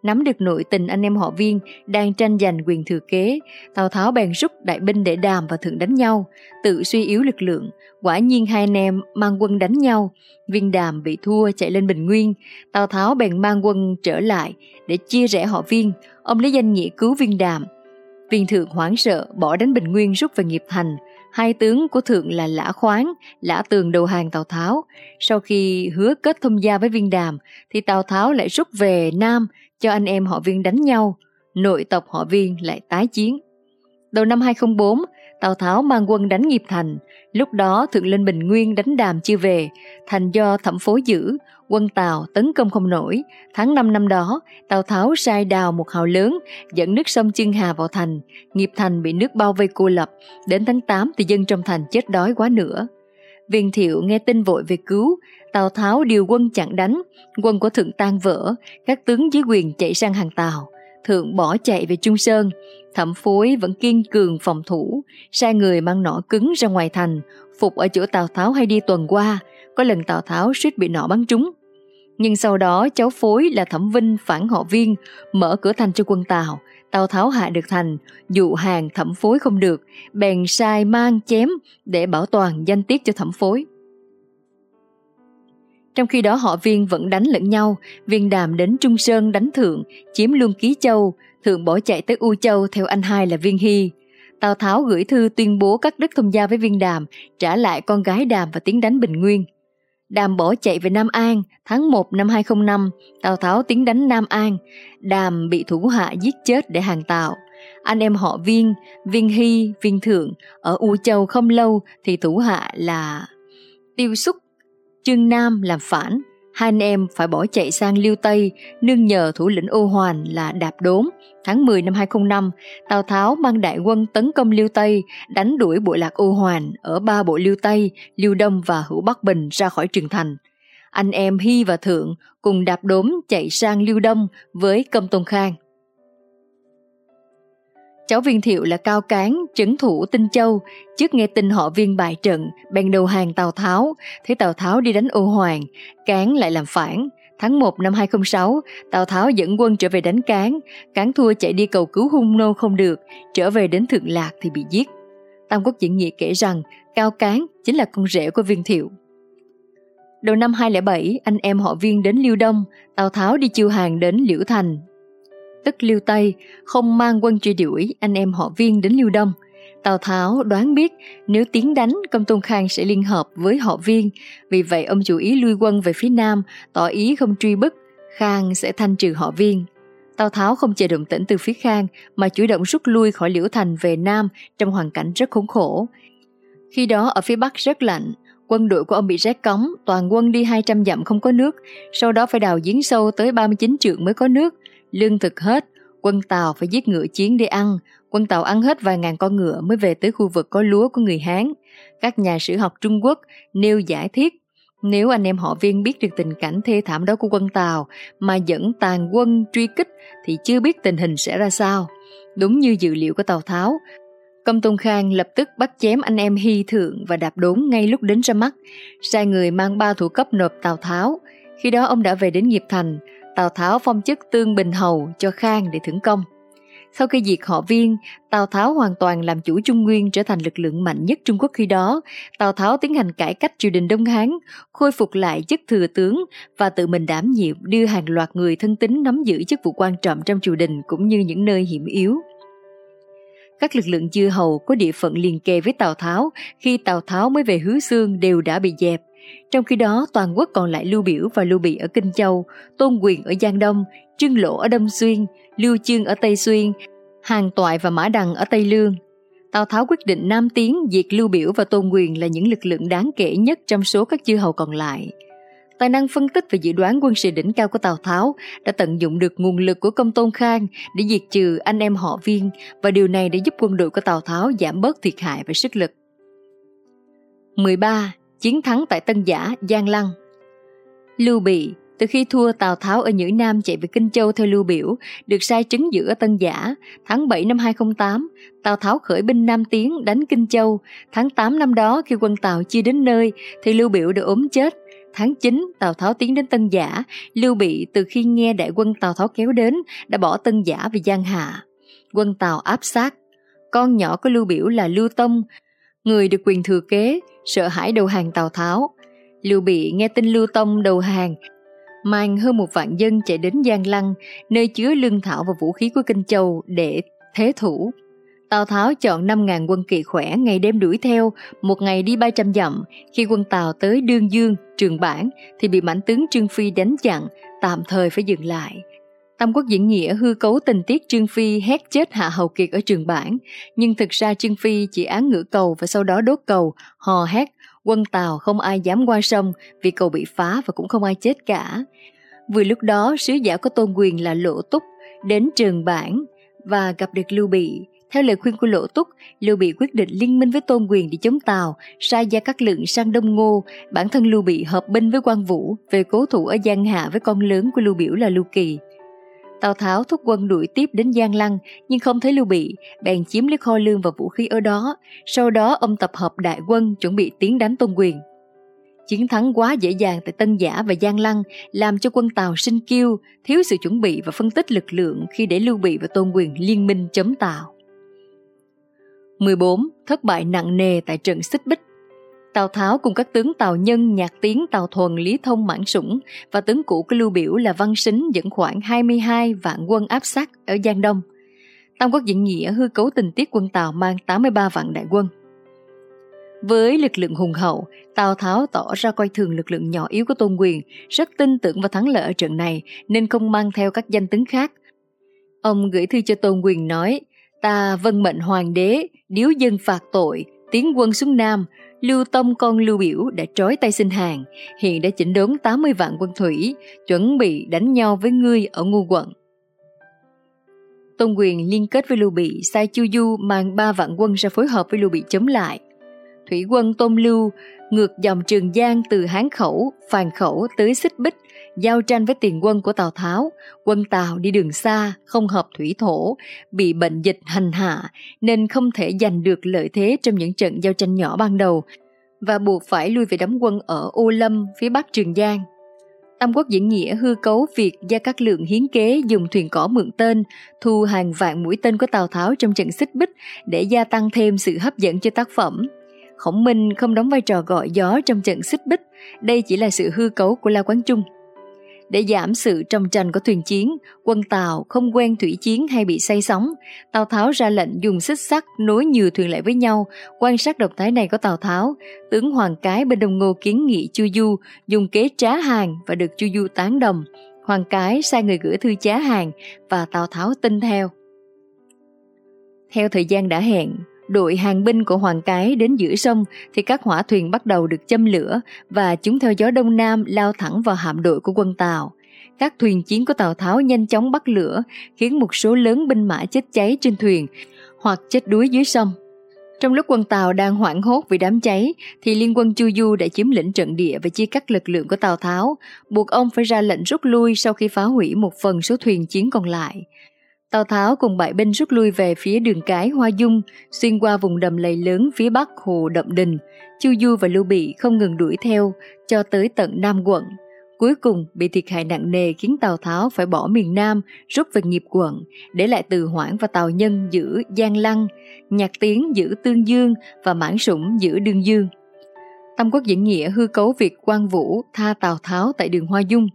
Nắm được nội tình anh em họ viên đang tranh giành quyền thừa kế, Tào Tháo bèn rút đại binh để đàm và thượng đánh nhau, tự suy yếu lực lượng. Quả nhiên hai anh em mang quân đánh nhau, viên đàm bị thua chạy lên Bình Nguyên, Tào Tháo bèn mang quân trở lại để chia rẽ họ viên, ông lấy danh nghĩa cứu viên đàm. Viên thượng hoảng sợ bỏ đánh Bình Nguyên rút về nghiệp thành, hai tướng của thượng là Lã Khoáng, Lã Tường đầu hàng Tào Tháo. Sau khi hứa kết thông gia với viên đàm, thì Tào Tháo lại rút về Nam cho anh em họ viên đánh nhau, nội tộc họ viên lại tái chiến. Đầu năm 2004, Tào Tháo mang quân đánh nghiệp thành, lúc đó thượng lên Bình Nguyên đánh đàm chưa về, thành do thẩm phối giữ, quân Tào tấn công không nổi. Tháng 5 năm đó, Tào Tháo sai đào một hào lớn, dẫn nước sông Chương Hà vào thành, nghiệp thành bị nước bao vây cô lập, đến tháng 8 thì dân trong thành chết đói quá nữa. Viên thiệu nghe tin vội về cứu, Tào Tháo điều quân chặn đánh, quân của Thượng tan vỡ, các tướng dưới quyền chạy sang hàng Tào. Thượng bỏ chạy về Trung Sơn, thẩm phối vẫn kiên cường phòng thủ, sai người mang nỏ cứng ra ngoài thành, phục ở chỗ Tào Tháo hay đi tuần qua, có lần Tào Tháo suýt bị nỏ bắn trúng. Nhưng sau đó cháu phối là thẩm vinh phản họ viên, mở cửa thành cho quân Tào, Tào Tháo hạ được thành, dụ hàng thẩm phối không được, bèn sai mang chém để bảo toàn danh tiết cho thẩm phối. Trong khi đó họ viên vẫn đánh lẫn nhau, viên đàm đến Trung Sơn đánh thượng, chiếm luôn Ký Châu, thượng bỏ chạy tới U Châu theo anh hai là viên hy. Tào Tháo gửi thư tuyên bố cắt đứt thông gia với viên đàm, trả lại con gái đàm và tiến đánh Bình Nguyên. Đàm bỏ chạy về Nam An, tháng 1 năm 205, Tào Tháo tiến đánh Nam An, Đàm bị thủ hạ giết chết để hàng Tào. Anh em họ Viên, Viên Hy, Viên Thượng ở U Châu không lâu thì thủ hạ là Tiêu Xúc Trương Nam làm phản, hai anh em phải bỏ chạy sang Liêu Tây, nương nhờ thủ lĩnh ô hoàn là Đạp Đốn. Tháng 10 năm 205, Tào Tháo mang đại quân tấn công Liêu Tây, đánh đuổi bộ lạc ô hoàn ở ba bộ Liêu Tây, Liêu Đông và Hữu Bắc Bình ra khỏi trường thành. Anh em Hy và Thượng cùng Đạp Đốm chạy sang Liêu Đông với Công Tôn Khang. Cháu viên thiệu là cao cán, trấn thủ Tinh Châu, trước nghe tin họ viên bại trận, bèn đầu hàng Tào Tháo, thấy Tào Tháo đi đánh ô hoàng, cán lại làm phản. Tháng 1 năm 206, Tào Tháo dẫn quân trở về đánh cán, cán thua chạy đi cầu cứu hung nô không được, trở về đến Thượng Lạc thì bị giết. Tam Quốc Diễn Nghĩa kể rằng Cao Cán chính là con rể của viên thiệu. Đầu năm 207, anh em họ viên đến Liêu Đông, Tào Tháo đi chiêu hàng đến Liễu Thành, tức Liêu Tây, không mang quân truy đuổi anh em họ viên đến Liêu Đông. Tào Tháo đoán biết nếu tiến đánh công tôn khang sẽ liên hợp với họ viên, vì vậy ông chủ ý lui quân về phía nam, tỏ ý không truy bức, khang sẽ thanh trừ họ viên. Tào Tháo không chờ động tĩnh từ phía khang mà chủ động rút lui khỏi Liễu Thành về Nam trong hoàn cảnh rất khốn khổ. Khi đó ở phía Bắc rất lạnh, quân đội của ông bị rét cống, toàn quân đi 200 dặm không có nước, sau đó phải đào giếng sâu tới 39 trượng mới có nước, Lương thực hết, quân Tàu phải giết ngựa chiến để ăn, quân Tàu ăn hết vài ngàn con ngựa mới về tới khu vực có lúa của người Hán. Các nhà sử học Trung Quốc nêu giải thiết nếu anh em họ viên biết được tình cảnh thê thảm đó của quân Tàu mà dẫn tàn quân truy kích thì chưa biết tình hình sẽ ra sao. Đúng như dự liệu của Tào Tháo, Công Tôn Khang lập tức bắt chém anh em Hy Thượng và Đạp Đốn ngay lúc đến ra mắt, sai người mang ba thủ cấp nộp Tào Tháo. Khi đó ông đã về đến Nghiệp Thành, Tào Tháo phong chức Tương Bình Hầu cho Khang để thưởng công. Sau khi diệt họ viên, Tào Tháo hoàn toàn làm chủ Trung Nguyên trở thành lực lượng mạnh nhất Trung Quốc khi đó. Tào Tháo tiến hành cải cách triều đình Đông Hán, khôi phục lại chức thừa tướng và tự mình đảm nhiệm đưa hàng loạt người thân tín nắm giữ chức vụ quan trọng trong triều đình cũng như những nơi hiểm yếu. Các lực lượng chư hầu có địa phận liền kề với Tào Tháo khi Tào Tháo mới về Hứa Xương đều đã bị dẹp. Trong khi đó, toàn quốc còn lại Lưu Biểu và Lưu Bị ở Kinh Châu, Tôn Quyền ở Giang Đông, Trương Lỗ ở Đông Xuyên, Lưu Chương ở Tây Xuyên, Hàng Toại và Mã Đằng ở Tây Lương. Tào Tháo quyết định Nam Tiến diệt Lưu Biểu và Tôn Quyền là những lực lượng đáng kể nhất trong số các chư hầu còn lại. Tài năng phân tích và dự đoán quân sự đỉnh cao của Tào Tháo đã tận dụng được nguồn lực của công tôn khang để diệt trừ anh em họ viên và điều này đã giúp quân đội của Tào Tháo giảm bớt thiệt hại và sức lực. 13 chiến thắng tại Tân Giả, Giang Lăng. Lưu Bị Từ khi thua Tào Tháo ở Nhữ Nam chạy về Kinh Châu theo lưu biểu, được sai trấn giữ ở Tân Giả, tháng 7 năm 208, Tào Tháo khởi binh Nam Tiến đánh Kinh Châu. Tháng 8 năm đó khi quân Tào chưa đến nơi thì lưu biểu đã ốm chết. Tháng 9, Tào Tháo tiến đến Tân Giả, Lưu Bị từ khi nghe đại quân Tào Tháo kéo đến đã bỏ Tân Giả về Giang Hạ. Quân Tào áp sát. Con nhỏ của Lưu Biểu là Lưu Tông, người được quyền thừa kế, sợ hãi đầu hàng Tào Tháo. Lưu Bị nghe tin Lưu Tông đầu hàng, mang hơn một vạn dân chạy đến Giang Lăng, nơi chứa lương thảo và vũ khí của Kinh Châu để thế thủ. Tào Tháo chọn 5.000 quân kỳ khỏe ngày đêm đuổi theo, một ngày đi 300 dặm. Khi quân Tào tới Đương Dương, Trường Bản, thì bị mãnh tướng Trương Phi đánh chặn, tạm thời phải dừng lại. Tam Quốc diễn nghĩa hư cấu tình tiết Trương Phi hét chết Hạ Hầu Kiệt ở Trường Bản, nhưng thực ra Trương Phi chỉ án ngữ cầu và sau đó đốt cầu, hò hét, quân tàu không ai dám qua sông vì cầu bị phá và cũng không ai chết cả. Vừa lúc đó, sứ giả có tôn quyền là Lộ Túc đến Trường Bản và gặp được Lưu Bị. Theo lời khuyên của Lỗ Túc, Lưu Bị quyết định liên minh với Tôn Quyền để chống tàu sai gia các lượng sang Đông Ngô. Bản thân Lưu Bị hợp binh với quan Vũ về cố thủ ở Giang Hạ với con lớn của Lưu Biểu là Lưu Kỳ. Tào Tháo thúc quân đuổi tiếp đến Giang Lăng nhưng không thấy Lưu Bị, bèn chiếm lấy kho lương và vũ khí ở đó. Sau đó ông tập hợp đại quân chuẩn bị tiến đánh Tôn Quyền. Chiến thắng quá dễ dàng tại Tân Giả và Giang Lăng làm cho quân Tàu sinh kiêu, thiếu sự chuẩn bị và phân tích lực lượng khi để Lưu Bị và Tôn Quyền liên minh chống Tàu. 14. Thất bại nặng nề tại trận Xích Bích Tào Tháo cùng các tướng Tào Nhân, Nhạc Tiến, Tào Thuần, Lý Thông, Mãn Sủng và tướng cũ của Lưu Biểu là Văn Sính dẫn khoảng 22 vạn quân áp sát ở Giang Đông. Tam Quốc diễn nghĩa hư cấu tình tiết quân Tào mang 83 vạn đại quân. Với lực lượng hùng hậu, Tào Tháo tỏ ra coi thường lực lượng nhỏ yếu của Tôn Quyền, rất tin tưởng vào thắng lợi ở trận này nên không mang theo các danh tướng khác. Ông gửi thư cho Tôn Quyền nói, ta vân mệnh hoàng đế, điếu dân phạt tội, tiến quân xuống Nam, Lưu Tông con Lưu Biểu đã trói tay xin hàng, hiện đã chỉnh đốn 80 vạn quân thủy, chuẩn bị đánh nhau với ngươi ở ngu quận. Tôn Quyền liên kết với Lưu Bị, sai Chu Du mang 3 vạn quân ra phối hợp với Lưu Bị chống lại. Thủy quân Tôn Lưu ngược dòng Trường Giang từ Hán Khẩu, Phàn Khẩu tới Xích Bích, giao tranh với tiền quân của Tào Tháo. Quân Tào đi đường xa, không hợp thủy thổ, bị bệnh dịch hành hạ nên không thể giành được lợi thế trong những trận giao tranh nhỏ ban đầu và buộc phải lui về đóng quân ở Ô Lâm, phía bắc Trường Giang. Tam Quốc diễn nghĩa hư cấu việc gia các lượng hiến kế dùng thuyền cỏ mượn tên, thu hàng vạn mũi tên của Tào Tháo trong trận xích bích để gia tăng thêm sự hấp dẫn cho tác phẩm. Khổng Minh không đóng vai trò gọi gió trong trận xích bích, đây chỉ là sự hư cấu của La Quán Trung. Để giảm sự trầm trành của thuyền chiến, quân Tàu không quen thủy chiến hay bị say sóng. Tào Tháo ra lệnh dùng xích sắt nối nhiều thuyền lại với nhau. Quan sát động thái này của Tào Tháo, tướng Hoàng Cái bên Đông Ngô kiến nghị Chu Du dùng kế trá hàng và được Chu Du tán đồng. Hoàng Cái sai người gửi thư trá hàng và Tào Tháo tin theo. Theo thời gian đã hẹn, đội hàng binh của Hoàng Cái đến giữa sông thì các hỏa thuyền bắt đầu được châm lửa và chúng theo gió đông nam lao thẳng vào hạm đội của quân Tàu. Các thuyền chiến của Tào Tháo nhanh chóng bắt lửa, khiến một số lớn binh mã chết cháy trên thuyền hoặc chết đuối dưới sông. Trong lúc quân Tàu đang hoảng hốt vì đám cháy, thì liên quân Chu Du đã chiếm lĩnh trận địa và chia cắt lực lượng của Tào Tháo, buộc ông phải ra lệnh rút lui sau khi phá hủy một phần số thuyền chiến còn lại. Tào Tháo cùng bại binh rút lui về phía đường cái Hoa Dung, xuyên qua vùng đầm lầy lớn phía bắc hồ Đậm Đình. Chu Du và Lưu Bị không ngừng đuổi theo, cho tới tận Nam quận. Cuối cùng bị thiệt hại nặng nề khiến Tào Tháo phải bỏ miền Nam, rút về nghiệp quận, để lại Từ Hoảng và Tào Nhân giữ Giang Lăng, Nhạc Tiến giữ Tương Dương và Mãn Sủng giữ Đương Dương. Tam Quốc diễn nghĩa hư cấu việc quan vũ tha Tào Tháo tại đường Hoa Dung,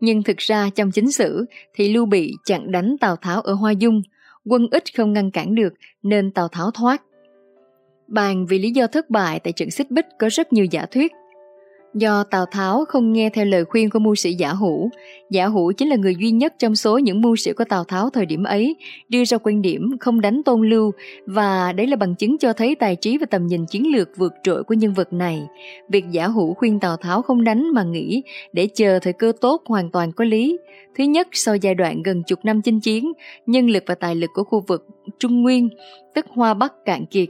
nhưng thực ra trong chính sử thì Lưu Bị chặn đánh Tào Tháo ở Hoa Dung, quân ít không ngăn cản được nên Tào Tháo thoát. Bàn vì lý do thất bại tại trận xích bích có rất nhiều giả thuyết, Do Tào Tháo không nghe theo lời khuyên của mưu sĩ Giả Hủ, Giả Hủ chính là người duy nhất trong số những mưu sĩ của Tào Tháo thời điểm ấy đưa ra quan điểm không đánh Tôn Lưu và đấy là bằng chứng cho thấy tài trí và tầm nhìn chiến lược vượt trội của nhân vật này. Việc Giả Hủ khuyên Tào Tháo không đánh mà nghĩ để chờ thời cơ tốt hoàn toàn có lý. Thứ nhất, sau giai đoạn gần chục năm chinh chiến, nhân lực và tài lực của khu vực Trung Nguyên, tức Hoa Bắc cạn kiệt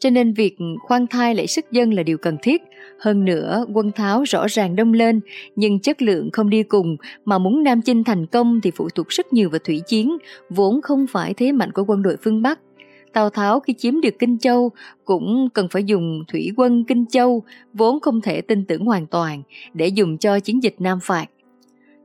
cho nên việc khoan thai lại sức dân là điều cần thiết. Hơn nữa, quân Tháo rõ ràng đông lên, nhưng chất lượng không đi cùng, mà muốn Nam Chinh thành công thì phụ thuộc rất nhiều vào thủy chiến, vốn không phải thế mạnh của quân đội phương Bắc. Tào Tháo khi chiếm được Kinh Châu cũng cần phải dùng thủy quân Kinh Châu, vốn không thể tin tưởng hoàn toàn, để dùng cho chiến dịch Nam Phạt.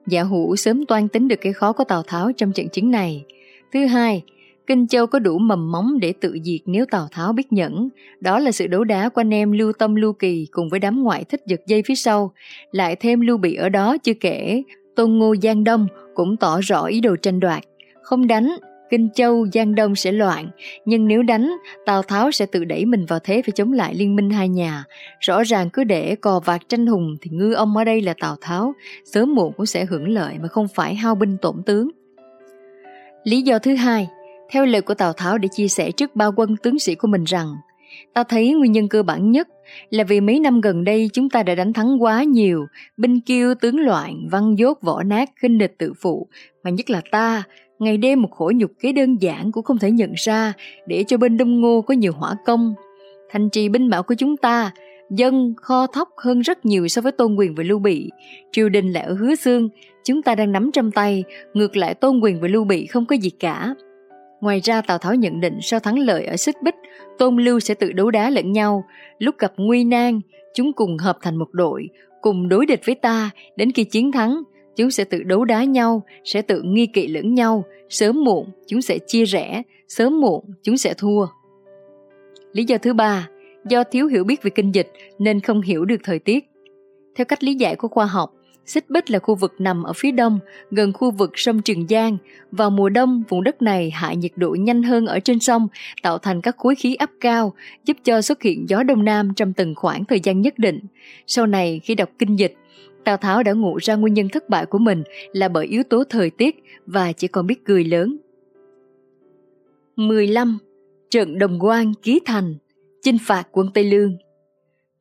Giả hữu sớm toan tính được cái khó của Tào Tháo trong trận chiến này. Thứ hai, Kinh Châu có đủ mầm móng để tự diệt nếu Tào Tháo biết nhẫn. Đó là sự đấu đá của anh em Lưu Tâm Lưu Kỳ cùng với đám ngoại thích giật dây phía sau. Lại thêm Lưu Bị ở đó chưa kể, Tôn Ngô Giang Đông cũng tỏ rõ ý đồ tranh đoạt. Không đánh, Kinh Châu, Giang Đông sẽ loạn, nhưng nếu đánh, Tào Tháo sẽ tự đẩy mình vào thế phải chống lại liên minh hai nhà. Rõ ràng cứ để cò vạt tranh hùng thì ngư ông ở đây là Tào Tháo, sớm muộn cũng sẽ hưởng lợi mà không phải hao binh tổn tướng. Lý do thứ hai, theo lời của Tào Tháo để chia sẻ trước bao quân tướng sĩ của mình rằng Ta thấy nguyên nhân cơ bản nhất là vì mấy năm gần đây chúng ta đã đánh thắng quá nhiều, binh kiêu tướng loạn, văn dốt võ nát, khinh địch tự phụ, mà nhất là ta, ngày đêm một khổ nhục kế đơn giản cũng không thể nhận ra để cho bên Đông Ngô có nhiều hỏa công. Thành trì binh mạo của chúng ta, dân kho thóc hơn rất nhiều so với Tôn Quyền và Lưu Bị. Triều đình lại ở Hứa Xương, chúng ta đang nắm trong tay, ngược lại Tôn Quyền và Lưu Bị không có gì cả. Ngoài ra Tào Tháo nhận định sau thắng lợi ở Xích Bích, Tôn Lưu sẽ tự đấu đá lẫn nhau. Lúc gặp nguy nan, chúng cùng hợp thành một đội, cùng đối địch với ta, đến khi chiến thắng, chúng sẽ tự đấu đá nhau, sẽ tự nghi kỵ lẫn nhau, sớm muộn chúng sẽ chia rẽ, sớm muộn chúng sẽ thua. Lý do thứ ba, do thiếu hiểu biết về kinh dịch nên không hiểu được thời tiết. Theo cách lý giải của khoa học, Xích Bích là khu vực nằm ở phía đông, gần khu vực sông Trường Giang. Vào mùa đông, vùng đất này hạ nhiệt độ nhanh hơn ở trên sông, tạo thành các khối khí áp cao, giúp cho xuất hiện gió đông nam trong từng khoảng thời gian nhất định. Sau này, khi đọc kinh dịch, Tào Tháo đã ngụ ra nguyên nhân thất bại của mình là bởi yếu tố thời tiết và chỉ còn biết cười lớn. 15. Trận Đồng Quan Ký Thành Chinh phạt quân Tây Lương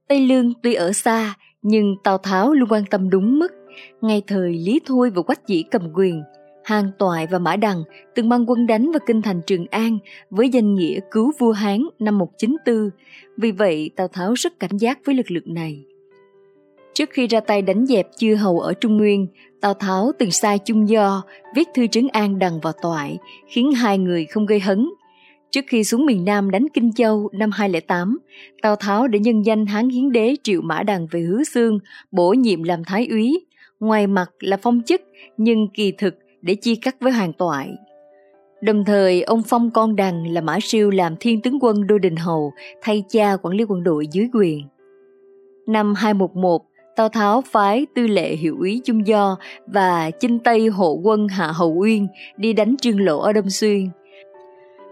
Tây Lương tuy ở xa nhưng Tào Tháo luôn quan tâm đúng mức. Ngay thời Lý Thôi và Quách Dĩ cầm quyền, Hàng Toại và Mã Đằng từng mang quân đánh vào kinh thành Trường An với danh nghĩa cứu vua Hán năm 194. Vì vậy, Tào Tháo rất cảnh giác với lực lượng này. Trước khi ra tay đánh dẹp chư hầu ở Trung Nguyên, Tào Tháo từng sai Chung Do viết thư trấn an đằng vào toại, khiến hai người không gây hấn. Trước khi xuống miền Nam đánh Kinh Châu năm 208, Tào Tháo đã nhân danh Hán Hiến Đế Triệu Mã Đằng về Hứa Xương, bổ nhiệm làm Thái úy. Ngoài mặt là phong chức, nhưng kỳ thực để chia cắt với hoàng toại. Đồng thời, ông phong con Đằng là Mã Siêu làm thiên tướng quân Đô Đình Hầu, thay cha quản lý quân đội dưới quyền. Năm 211, Tào Tháo phái tư lệ hiệu úy Chung Do và chinh Tây hộ quân Hạ Hầu Uyên đi đánh Trương Lộ ở Đông Xuyên.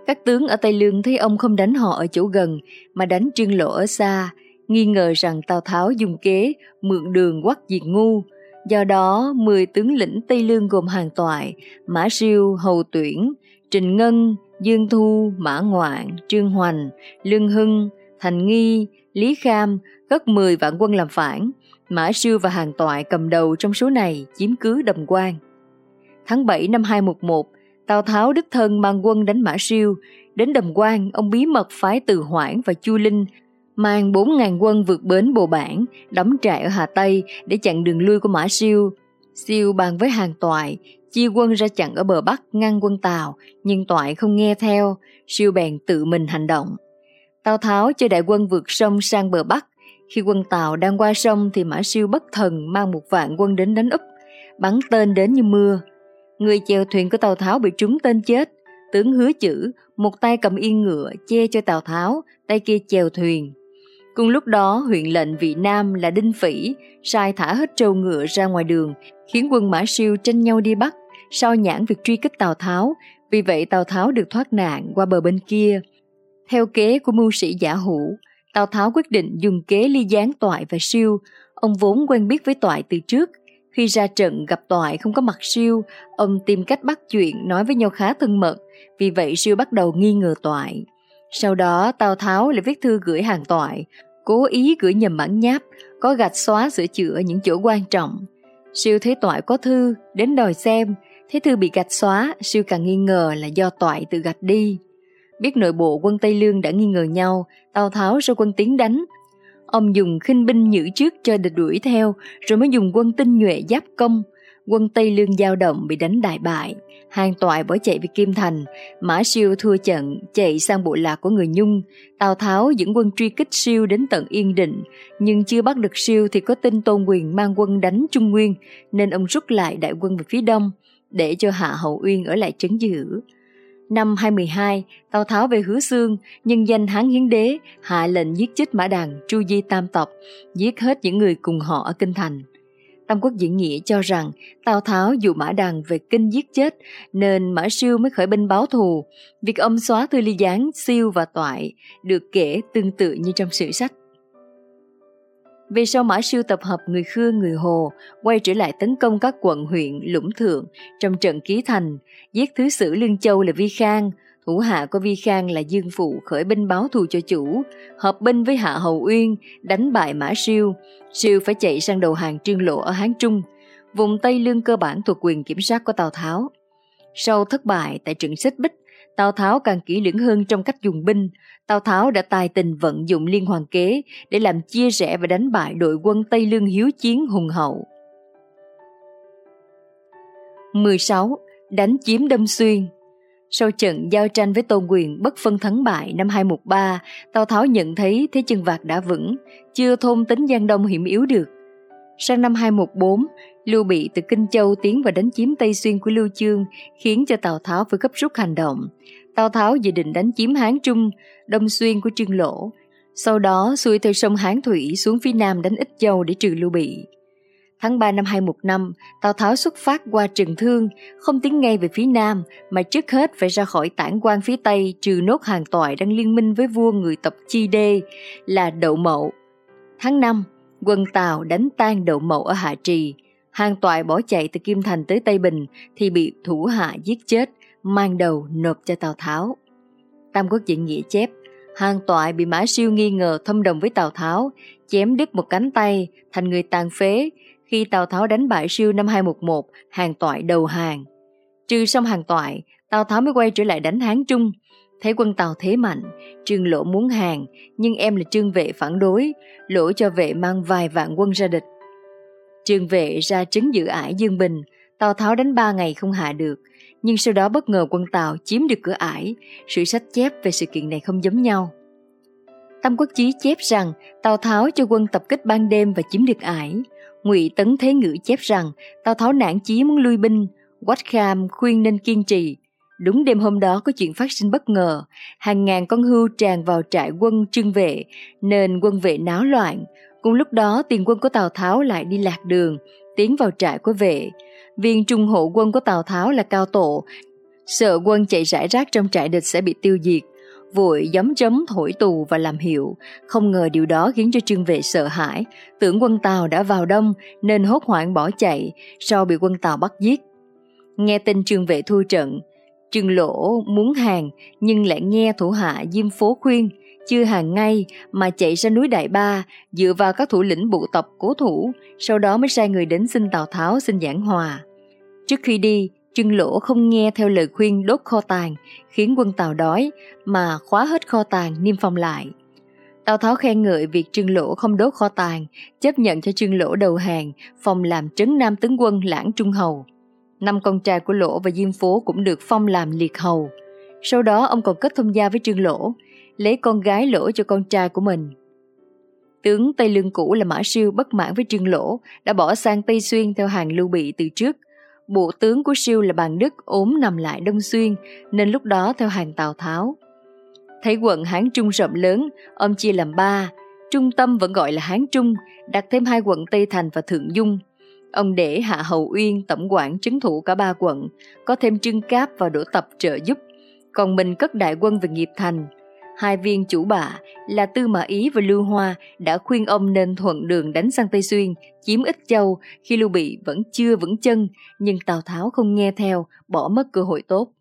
Các tướng ở Tây Lương thấy ông không đánh họ ở chỗ gần mà đánh Trương Lộ ở xa, nghi ngờ rằng Tào Tháo dùng kế mượn đường quắc diệt ngu. Do đó, 10 tướng lĩnh Tây Lương gồm hàng toại, Mã Siêu, Hầu Tuyển, Trình Ngân, Dương Thu, Mã Ngoạn, Trương Hoành, Lương Hưng, Thành Nghi, Lý Kham, cất 10 vạn quân làm phản, Mã Siêu và Hàng Toại cầm đầu trong số này chiếm cứ Đầm Quan. Tháng 7 năm 211, Tào Tháo đích thân mang quân đánh Mã Siêu. Đến Đầm Quan, ông bí mật phái Từ Hoảng và Chu Linh mang 4.000 quân vượt bến Bồ Bản, đóng trại ở Hà Tây để chặn đường lui của Mã Siêu. Siêu bàn với Hàng Toại, chia quân ra chặn ở bờ Bắc ngăn quân Tào, nhưng Toại không nghe theo, Siêu bèn tự mình hành động. Tào Tháo cho đại quân vượt sông sang bờ Bắc, khi quân Tào đang qua sông thì Mã Siêu bất thần mang một vạn quân đến đánh úp, bắn tên đến như mưa. Người chèo thuyền của Tào Tháo bị trúng tên chết, tướng hứa chữ, một tay cầm yên ngựa che cho Tào Tháo, tay kia chèo thuyền. Cùng lúc đó huyện lệnh vị Nam là Đinh Phỉ sai thả hết trâu ngựa ra ngoài đường, khiến quân Mã Siêu tranh nhau đi bắt, sao nhãn việc truy kích Tào Tháo, vì vậy Tào Tháo được thoát nạn qua bờ bên kia. Theo kế của mưu sĩ giả hữu, Tào Tháo quyết định dùng kế ly gián Toại và Siêu. Ông vốn quen biết với Toại từ trước. Khi ra trận gặp Toại không có mặt Siêu, ông tìm cách bắt chuyện nói với nhau khá thân mật. Vì vậy Siêu bắt đầu nghi ngờ Toại. Sau đó Tào Tháo lại viết thư gửi hàng Toại, cố ý gửi nhầm bản nháp, có gạch xóa sửa chữa những chỗ quan trọng. Siêu thấy Toại có thư, đến đòi xem, thấy thư bị gạch xóa, Siêu càng nghi ngờ là do Toại tự gạch đi. Biết nội bộ quân Tây Lương đã nghi ngờ nhau, Tào Tháo cho quân tiến đánh. Ông dùng khinh binh nhữ trước cho địch đuổi theo, rồi mới dùng quân tinh nhuệ giáp công. Quân Tây Lương giao động bị đánh đại bại. Hàng toại bỏ chạy về Kim Thành, Mã Siêu thua trận, chạy sang bộ lạc của người Nhung. Tào Tháo dẫn quân truy kích Siêu đến tận Yên Định, nhưng chưa bắt được Siêu thì có tin Tôn Quyền mang quân đánh Trung Nguyên, nên ông rút lại đại quân về phía đông, để cho Hạ Hậu Uyên ở lại trấn giữ. Năm 212, Tào Tháo về Hứa Xương, nhân danh Hán Hiến Đế, hạ lệnh giết chết Mã đàn Tru Di Tam Tộc, giết hết những người cùng họ ở Kinh Thành. Tam Quốc diễn nghĩa cho rằng Tào Tháo dụ Mã đàn về kinh giết chết nên Mã Siêu mới khởi binh báo thù. Việc ông xóa thư ly gián Siêu và Toại được kể tương tự như trong sử sách. Về sau Mã Siêu tập hợp người Khương, người Hồ, quay trở lại tấn công các quận huyện, lũng thượng trong trận ký thành, giết thứ sử Lương Châu là Vi Khang, thủ hạ của Vi Khang là Dương Phụ khởi binh báo thù cho chủ, hợp binh với Hạ Hầu Uyên, đánh bại Mã Siêu. Siêu phải chạy sang đầu hàng trương lộ ở Hán Trung, vùng Tây Lương cơ bản thuộc quyền kiểm soát của Tào Tháo. Sau thất bại tại trận xích bích, Tào Tháo càng kỹ lưỡng hơn trong cách dùng binh. Tào Tháo đã tài tình vận dụng liên hoàn kế để làm chia rẽ và đánh bại đội quân Tây Lương hiếu chiến hùng hậu. 16. Đánh chiếm Đâm Xuyên sau trận giao tranh với Tôn Quyền bất phân thắng bại năm 213, Tào Tháo nhận thấy thế chân vạc đã vững, chưa thôn tính Giang Đông hiểm yếu được. Sang năm 214, Lưu Bị từ Kinh Châu tiến và đánh chiếm Tây Xuyên của Lưu Chương, khiến cho Tào Tháo phải gấp rút hành động. Tào Tháo dự định đánh chiếm Hán Trung, Đông Xuyên của Trương Lỗ, sau đó xuôi theo sông Hán Thủy xuống phía nam đánh Ích Châu để trừ Lưu Bị. Tháng 3 năm 215, Tào Tháo xuất phát qua Trần Thương, không tiến ngay về phía Nam, mà trước hết phải ra khỏi tản quan phía Tây trừ nốt hàng toại đang liên minh với vua người tộc Chi Đê là Đậu Mậu. Tháng 5, quân Tào đánh tan Đậu Mậu ở Hạ Trì. Hàng toại bỏ chạy từ Kim Thành tới Tây Bình thì bị thủ hạ giết chết, mang đầu nộp cho Tào Tháo. Tam Quốc diễn nghĩa chép, hàng toại bị Mã Siêu nghi ngờ thâm đồng với Tào Tháo, chém đứt một cánh tay thành người tàn phế, khi Tào Tháo đánh bại siêu năm 211, hàng toại đầu hàng. Trừ xong hàng toại, Tào Tháo mới quay trở lại đánh Hán Trung. Thấy quân Tào thế mạnh, Trương Lỗ muốn hàng, nhưng em là Trương Vệ phản đối, lỗ cho vệ mang vài vạn quân ra địch. Trương Vệ ra trấn giữ ải Dương Bình, Tào Tháo đánh ba ngày không hạ được, nhưng sau đó bất ngờ quân tàu chiếm được cửa ải, sự sách chép về sự kiện này không giống nhau. Tâm Quốc Chí chép rằng Tào Tháo cho quân tập kích ban đêm và chiếm được ải, Ngụy Tấn Thế Ngữ chép rằng Tào Tháo nản chí muốn lui binh, Quách Kham khuyên nên kiên trì. Đúng đêm hôm đó có chuyện phát sinh bất ngờ, hàng ngàn con hưu tràn vào trại quân trưng vệ, nên quân vệ náo loạn. Cùng lúc đó tiền quân của Tào Tháo lại đi lạc đường, tiến vào trại của vệ. Viên trung hộ quân của Tào Tháo là Cao Tổ, sợ quân chạy rải rác trong trại địch sẽ bị tiêu diệt, vội giấm chấm thổi tù và làm hiệu. Không ngờ điều đó khiến cho trương vệ sợ hãi, tưởng quân Tào đã vào đông nên hốt hoảng bỏ chạy, sau bị quân Tào bắt giết. Nghe tin trương vệ thua trận, trương lỗ muốn hàng nhưng lại nghe thủ hạ Diêm Phố khuyên, chưa hàng ngay mà chạy ra núi Đại Ba, dựa vào các thủ lĩnh bộ tộc cố thủ, sau đó mới sai người đến xin Tào Tháo xin giảng hòa. Trước khi đi, Trưng Lỗ không nghe theo lời khuyên đốt kho tàng, khiến quân Tào đói, mà khóa hết kho tàng niêm phong lại. Tào Tháo khen ngợi việc Trương Lỗ không đốt kho tàng, chấp nhận cho Trương Lỗ đầu hàng, phòng làm trấn nam tướng quân lãng trung hầu. Năm con trai của Lỗ và Diêm Phố cũng được phong làm liệt hầu. Sau đó ông còn kết thông gia với Trương Lỗ, lấy con gái Lỗ cho con trai của mình. Tướng Tây Lương cũ là Mã Siêu bất mãn với Trương Lỗ, đã bỏ sang Tây Xuyên theo hàng Lưu Bị từ trước, Bộ tướng của siêu là bàn Đức ốm nằm lại Đông Xuyên, nên lúc đó theo hàng Tào Tháo. Thấy quận Hán Trung rộng lớn, ông chia làm ba, trung tâm vẫn gọi là Hán Trung, đặt thêm hai quận Tây Thành và Thượng Dung. Ông để Hạ Hầu Uyên tổng quản trấn thủ cả ba quận, có thêm Trưng Cáp và Đỗ Tập trợ giúp, còn mình cất đại quân về nghiệp thành. Hai viên chủ bạ là Tư Mã Ý và Lưu Hoa đã khuyên ông nên thuận đường đánh sang Tây Xuyên, chiếm Ích Châu khi Lưu Bị vẫn chưa vững chân, nhưng Tào Tháo không nghe theo, bỏ mất cơ hội tốt.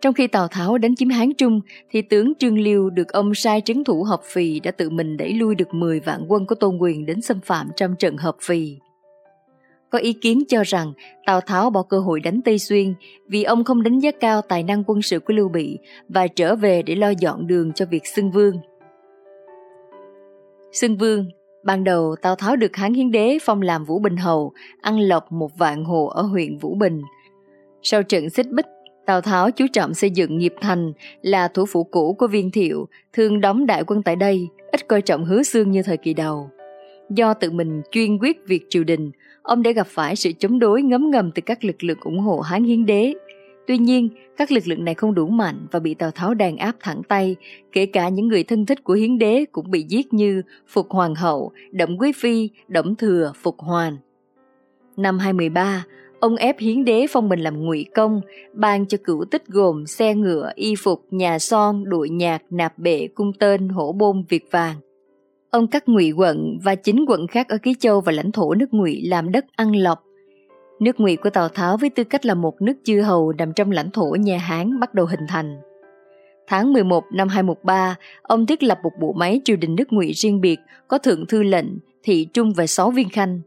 Trong khi Tào Tháo đánh chiếm Hán Trung, thì tướng Trương Liêu được ông sai trấn thủ Hợp Phì đã tự mình đẩy lui được 10 vạn quân của Tôn Quyền đến xâm phạm trong trận Hợp Phì. Có ý kiến cho rằng Tào Tháo bỏ cơ hội đánh Tây Xuyên vì ông không đánh giá cao tài năng quân sự của Lưu Bị và trở về để lo dọn đường cho việc xưng vương. Xưng vương, ban đầu Tào Tháo được Hán Hiến Đế phong làm Vũ Bình Hầu, ăn lộc một vạn hồ ở huyện Vũ Bình. Sau trận xích bích, Tào Tháo chú trọng xây dựng nghiệp thành là thủ phủ cũ của viên thiệu, thường đóng đại quân tại đây, ít coi trọng hứa xương như thời kỳ đầu. Do tự mình chuyên quyết việc triều đình, ông đã gặp phải sự chống đối ngấm ngầm từ các lực lượng ủng hộ Hán Hiến Đế. Tuy nhiên, các lực lượng này không đủ mạnh và bị Tào Tháo đàn áp thẳng tay, kể cả những người thân thích của Hiến Đế cũng bị giết như Phục Hoàng hậu, Đổng Quý Phi, Đổng Thừa, Phục Hoàn. Năm 23, ông ép Hiến Đế phong mình làm ngụy công, ban cho cửu tích gồm xe ngựa, y phục, nhà son, đội nhạc, nạp bệ, cung tên, hổ bôn, việt vàng. Ông cắt ngụy quận và chính quận khác ở Ký Châu và lãnh thổ nước ngụy làm đất ăn lọc. Nước ngụy của Tào Tháo với tư cách là một nước chư hầu nằm trong lãnh thổ nhà Hán bắt đầu hình thành. Tháng 11 năm 213, ông thiết lập một bộ máy triều đình nước ngụy riêng biệt có thượng thư lệnh, thị trung và sáu viên khanh.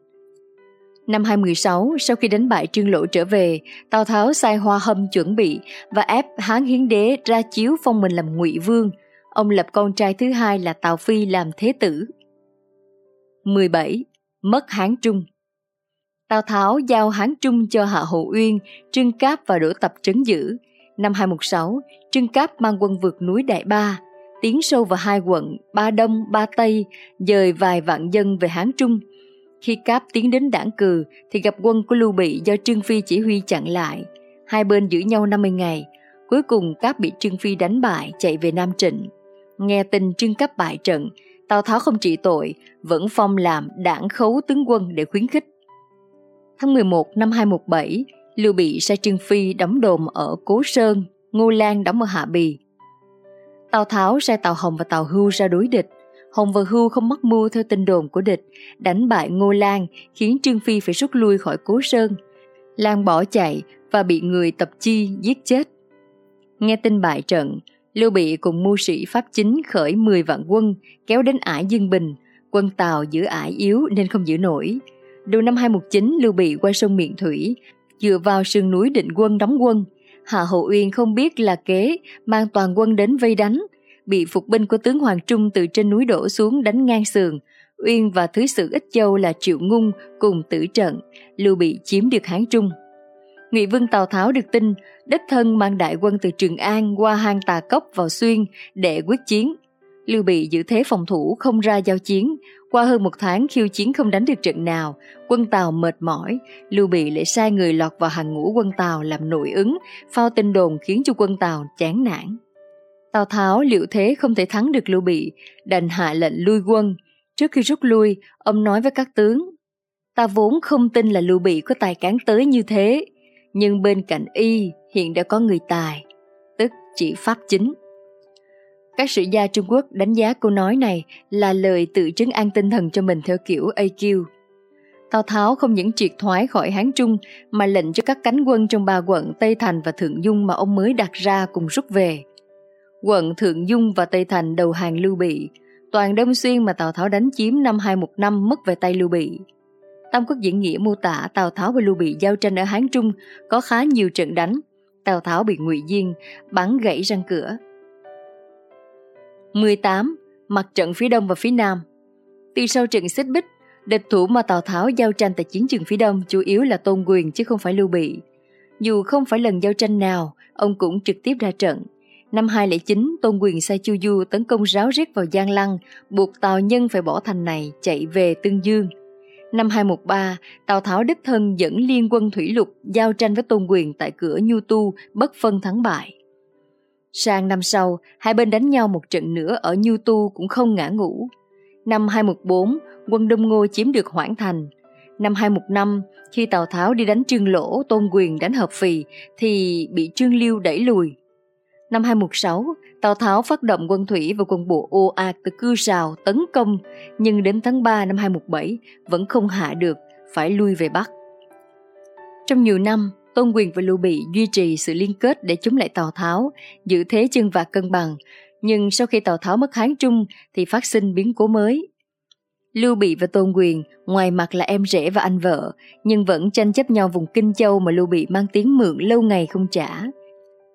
Năm 216, sau khi đánh bại Trương Lỗ trở về, Tào Tháo sai Hoa Hâm chuẩn bị và ép Hán Hiến Đế ra chiếu phong mình làm ngụy vương, ông lập con trai thứ hai là Tào Phi làm thế tử. 17. Mất Hán Trung Tào Tháo giao Hán Trung cho Hạ Hậu Uyên, Trương Cáp và Đỗ Tập trấn giữ. Năm 216, Trương Cáp mang quân vượt núi Đại Ba, tiến sâu vào hai quận Ba Đông, Ba Tây, dời vài vạn dân về Hán Trung. Khi Cáp tiến đến đảng cừ thì gặp quân của Lưu Bị do Trương Phi chỉ huy chặn lại. Hai bên giữ nhau 50 ngày. Cuối cùng Cáp bị Trương Phi đánh bại chạy về Nam Trịnh. Nghe tin trưng cấp bại trận, Tào Tháo không trị tội, vẫn phong làm đảng khấu tướng quân để khuyến khích. Tháng 11 năm 217, Lưu Bị sai Trương Phi đóng đồn ở Cố Sơn, Ngô Lan đóng ở Hạ Bì. Tào Tháo sai Tào Hồng và Tào Hưu ra đối địch. Hồng và Hưu không mắc mưu theo tin đồn của địch, đánh bại Ngô Lan khiến Trương Phi phải rút lui khỏi Cố Sơn. Lan bỏ chạy và bị người tập chi giết chết. Nghe tin bại trận, Lưu Bị cùng mưu sĩ Pháp chính khởi 10 vạn quân kéo đến ải Dương Bình. Quân Tàu giữ ải yếu nên không giữ nổi. Đầu năm 219, Lưu Bị qua sông Miện Thủy, dựa vào sườn núi định quân đóng quân. Hạ Hậu Uyên không biết là kế, mang toàn quân đến vây đánh. Bị phục binh của tướng Hoàng Trung từ trên núi đổ xuống đánh ngang sườn. Uyên và Thứ sử Ích Châu là Triệu Ngung cùng tử trận. Lưu Bị chiếm được Hán Trung. Ngụy Vương Tào Tháo được tin đích thân mang đại quân từ Trường An qua hang Tà Cốc vào Xuyên để quyết chiến. Lưu Bị giữ thế phòng thủ không ra giao chiến, qua hơn một tháng khiêu chiến không đánh được trận nào, quân Tàu mệt mỏi, Lưu Bị lại sai người lọt vào hàng ngũ quân Tàu làm nội ứng, phao tin đồn khiến cho quân Tàu chán nản. Tào Tháo liệu thế không thể thắng được Lưu Bị, đành hạ lệnh lui quân. Trước khi rút lui, ông nói với các tướng, ta vốn không tin là Lưu Bị có tài cán tới như thế, nhưng bên cạnh y hiện đã có người tài, tức chỉ pháp chính. Các sử gia Trung Quốc đánh giá câu nói này là lời tự trấn an tinh thần cho mình theo kiểu AQ. Tào Tháo không những triệt thoái khỏi Hán Trung mà lệnh cho các cánh quân trong ba quận Tây Thành và Thượng Dung mà ông mới đặt ra cùng rút về. Quận Thượng Dung và Tây Thành đầu hàng Lưu Bị, toàn Đông Xuyên mà Tào Tháo đánh chiếm năm 215 mất về tay Lưu Bị. Tam Quốc diễn nghĩa mô tả Tào Tháo và Lưu Bị giao tranh ở Hán Trung có khá nhiều trận đánh. Tào Tháo bị Ngụy Diên bắn gãy răng cửa. 18. Mặt trận phía Đông và phía Nam Từ sau trận xích bích, địch thủ mà Tào Tháo giao tranh tại chiến trường phía Đông chủ yếu là Tôn Quyền chứ không phải Lưu Bị. Dù không phải lần giao tranh nào, ông cũng trực tiếp ra trận. Năm 209, Tôn Quyền sai Chu Du tấn công ráo riết vào Giang Lăng, buộc Tào Nhân phải bỏ thành này chạy về Tương Dương – Năm 213, Tào Tháo đích thân dẫn liên quân thủy lục giao tranh với Tôn Quyền tại cửa Nhu Tu, bất phân thắng bại. Sang năm sau, hai bên đánh nhau một trận nữa ở Nhu Tu cũng không ngã ngủ. Năm 214, quân Đông Ngô chiếm được Hoảng Thành. Năm 215, khi Tào Tháo đi đánh Trương Lỗ, Tôn Quyền đánh Hợp Phì, thì bị Trương Liêu đẩy lùi. Năm 216, Tào Tháo phát động quân thủy và quân bộ ô ạt từ cư sào tấn công, nhưng đến tháng 3 năm 217 vẫn không hạ được, phải lui về Bắc. Trong nhiều năm, Tôn Quyền và Lưu Bị duy trì sự liên kết để chống lại Tào Tháo, giữ thế chân và cân bằng, nhưng sau khi Tào Tháo mất Hán Trung thì phát sinh biến cố mới. Lưu Bị và Tôn Quyền ngoài mặt là em rể và anh vợ, nhưng vẫn tranh chấp nhau vùng Kinh Châu mà Lưu Bị mang tiếng mượn lâu ngày không trả.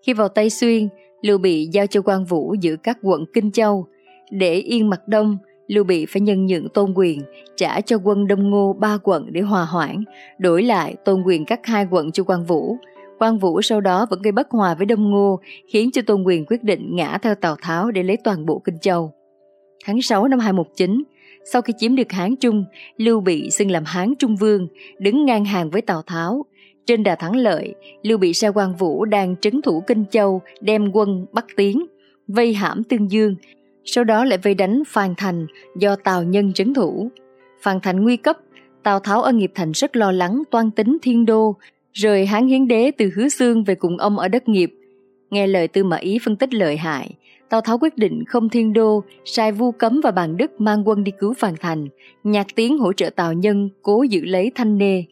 Khi vào Tây Xuyên, Lưu Bị giao cho quan Vũ giữ các quận Kinh Châu. Để yên mặt đông, Lưu Bị phải nhân nhượng Tôn Quyền, trả cho quân Đông Ngô ba quận để hòa hoãn, đổi lại Tôn Quyền các hai quận cho quan Vũ. Quan Vũ sau đó vẫn gây bất hòa với Đông Ngô, khiến cho Tôn Quyền quyết định ngã theo Tào Tháo để lấy toàn bộ Kinh Châu. Tháng 6 năm 219, sau khi chiếm được Hán Trung, Lưu Bị xưng làm Hán Trung Vương, đứng ngang hàng với Tào Tháo. Trên đà thắng lợi, Lưu Bị sai quan Vũ đang trấn thủ Kinh Châu, đem quân bắt tiến, vây hãm Tương Dương, sau đó lại vây đánh Phan Thành do Tào Nhân trấn thủ. Phan Thành nguy cấp, Tào Tháo ở Nghiệp Thành rất lo lắng toan tính thiên đô, rời Hán Hiến Đế từ Hứa Xương về cùng ông ở đất nghiệp. Nghe lời Tư Mã Ý phân tích lợi hại, Tào Tháo quyết định không thiên đô, sai Vu Cấm và Bàn Đức mang quân đi cứu Phan Thành, nhạc tiếng hỗ trợ Tào Nhân cố giữ lấy Thanh Nê.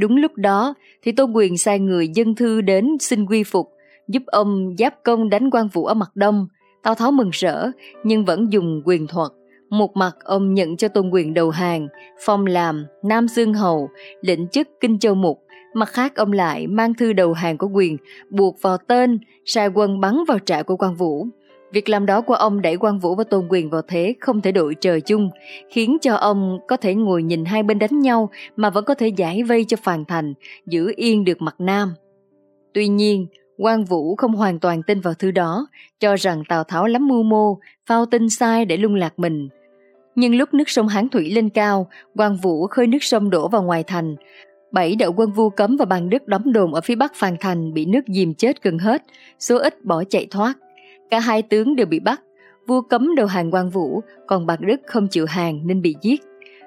Đúng lúc đó thì Tôn Quyền sai người dân thư đến xin quy phục, giúp ông giáp công đánh quan vũ ở mặt đông. Tào Tháo mừng rỡ nhưng vẫn dùng quyền thuật. Một mặt ông nhận cho Tôn Quyền đầu hàng, phong làm Nam Dương Hầu, lĩnh chức Kinh Châu Mục, Mặt khác ông lại mang thư đầu hàng của quyền, buộc vào tên, sai quân bắn vào trại của quan vũ. Việc làm đó của ông đẩy quan vũ và tôn quyền vào thế không thể đội trời chung, khiến cho ông có thể ngồi nhìn hai bên đánh nhau mà vẫn có thể giải vây cho phàn thành, giữ yên được mặt nam. Tuy nhiên, quan vũ không hoàn toàn tin vào thư đó, cho rằng Tào Tháo lắm mưu mô, phao tin sai để lung lạc mình. Nhưng lúc nước sông Hán Thủy lên cao, quan vũ khơi nước sông đổ vào ngoài thành, Bảy đạo quân vu cấm và bằng đức đóng đồn ở phía bắc phàn Thành bị nước dìm chết gần hết, số ít bỏ chạy thoát. Cả hai tướng đều bị bắt, vua cấm đầu hàng quan vũ, còn bạc đức không chịu hàng nên bị giết.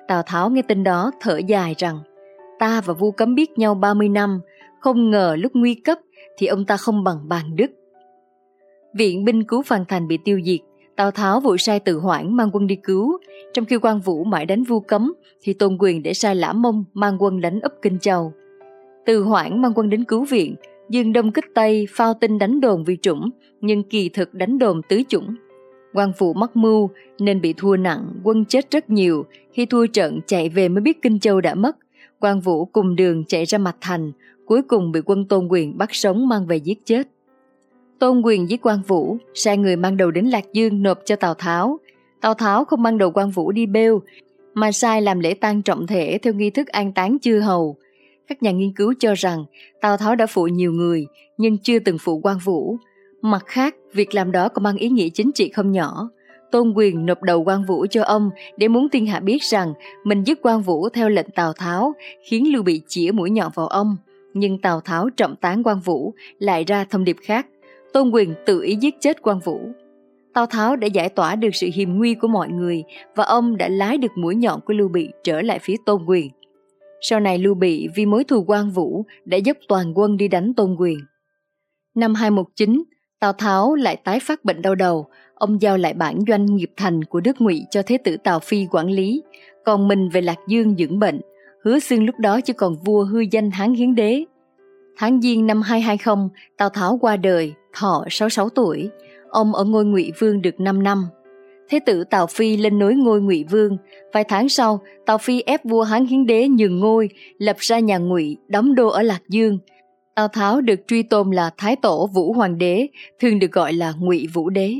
Tào Tháo nghe tin đó thở dài rằng, ta và vua cấm biết nhau 30 năm, không ngờ lúc nguy cấp thì ông ta không bằng bàn đức. Viện binh cứu Phan Thành bị tiêu diệt, Tào Tháo vội sai từ hoãn mang quân đi cứu, trong khi quan vũ mãi đánh vu cấm thì tôn quyền để sai lã mông mang quân đánh ấp Kinh Châu. Từ hoãn mang quân đến cứu viện, dương đông kích tây phao tin đánh đồn vi trũng, nhưng kỳ thực đánh đồn tứ chủng. Quan phụ mắc mưu nên bị thua nặng, quân chết rất nhiều, khi thua trận chạy về mới biết Kinh Châu đã mất. Quan vũ cùng đường chạy ra mặt thành, cuối cùng bị quân tôn quyền bắt sống mang về giết chết. Tôn quyền giết quan vũ, sai người mang đầu đến Lạc Dương nộp cho Tào Tháo. Tào Tháo không mang đầu quan vũ đi bêu, mà sai làm lễ tang trọng thể theo nghi thức an táng chư hầu. Các nhà nghiên cứu cho rằng Tào Tháo đã phụ nhiều người, nhưng chưa từng phụ quan vũ. Mặt khác, việc làm đó còn mang ý nghĩa chính trị không nhỏ. Tôn quyền nộp đầu quan vũ cho ông để muốn thiên hạ biết rằng mình giết quan vũ theo lệnh Tào Tháo, khiến Lưu Bị chĩa mũi nhọn vào ông. Nhưng Tào Tháo trọng tán quan vũ lại ra thông điệp khác Tôn quyền tự ý giết chết quan vũ. Tào Tháo đã giải tỏa được sự hiềm nguy của mọi người và ông đã lái được mũi nhọn của Lưu Bị trở lại phía Tôn Quyền. Sau này Lưu Bị vì mối thù quan vũ đã dốc toàn quân đi đánh Tôn Quyền. Năm 219, Tào Tháo lại tái phát bệnh đau đầu, ông giao lại bản doanh nghiệp thành của nước Ngụy cho Thế tử Tào Phi quản lý, còn mình về Lạc Dương dưỡng bệnh. Hứa xương lúc đó chỉ còn vua hư danh Hán Hiến Đế. Tháng Giêng năm 220, Tào Tháo qua đời, thọ 66 tuổi, ông ở ngôi ngụy vương được 5 năm. Thế tử Tào Phi lên nối ngôi ngụy vương, vài tháng sau, Tào Phi ép vua Hán Hiến Đế nhường ngôi, lập ra nhà ngụy đóng đô ở Lạc Dương. Tào Tháo được truy tôn là Thái Tổ Vũ Hoàng Đế, thường được gọi là Ngụy Vũ Đế.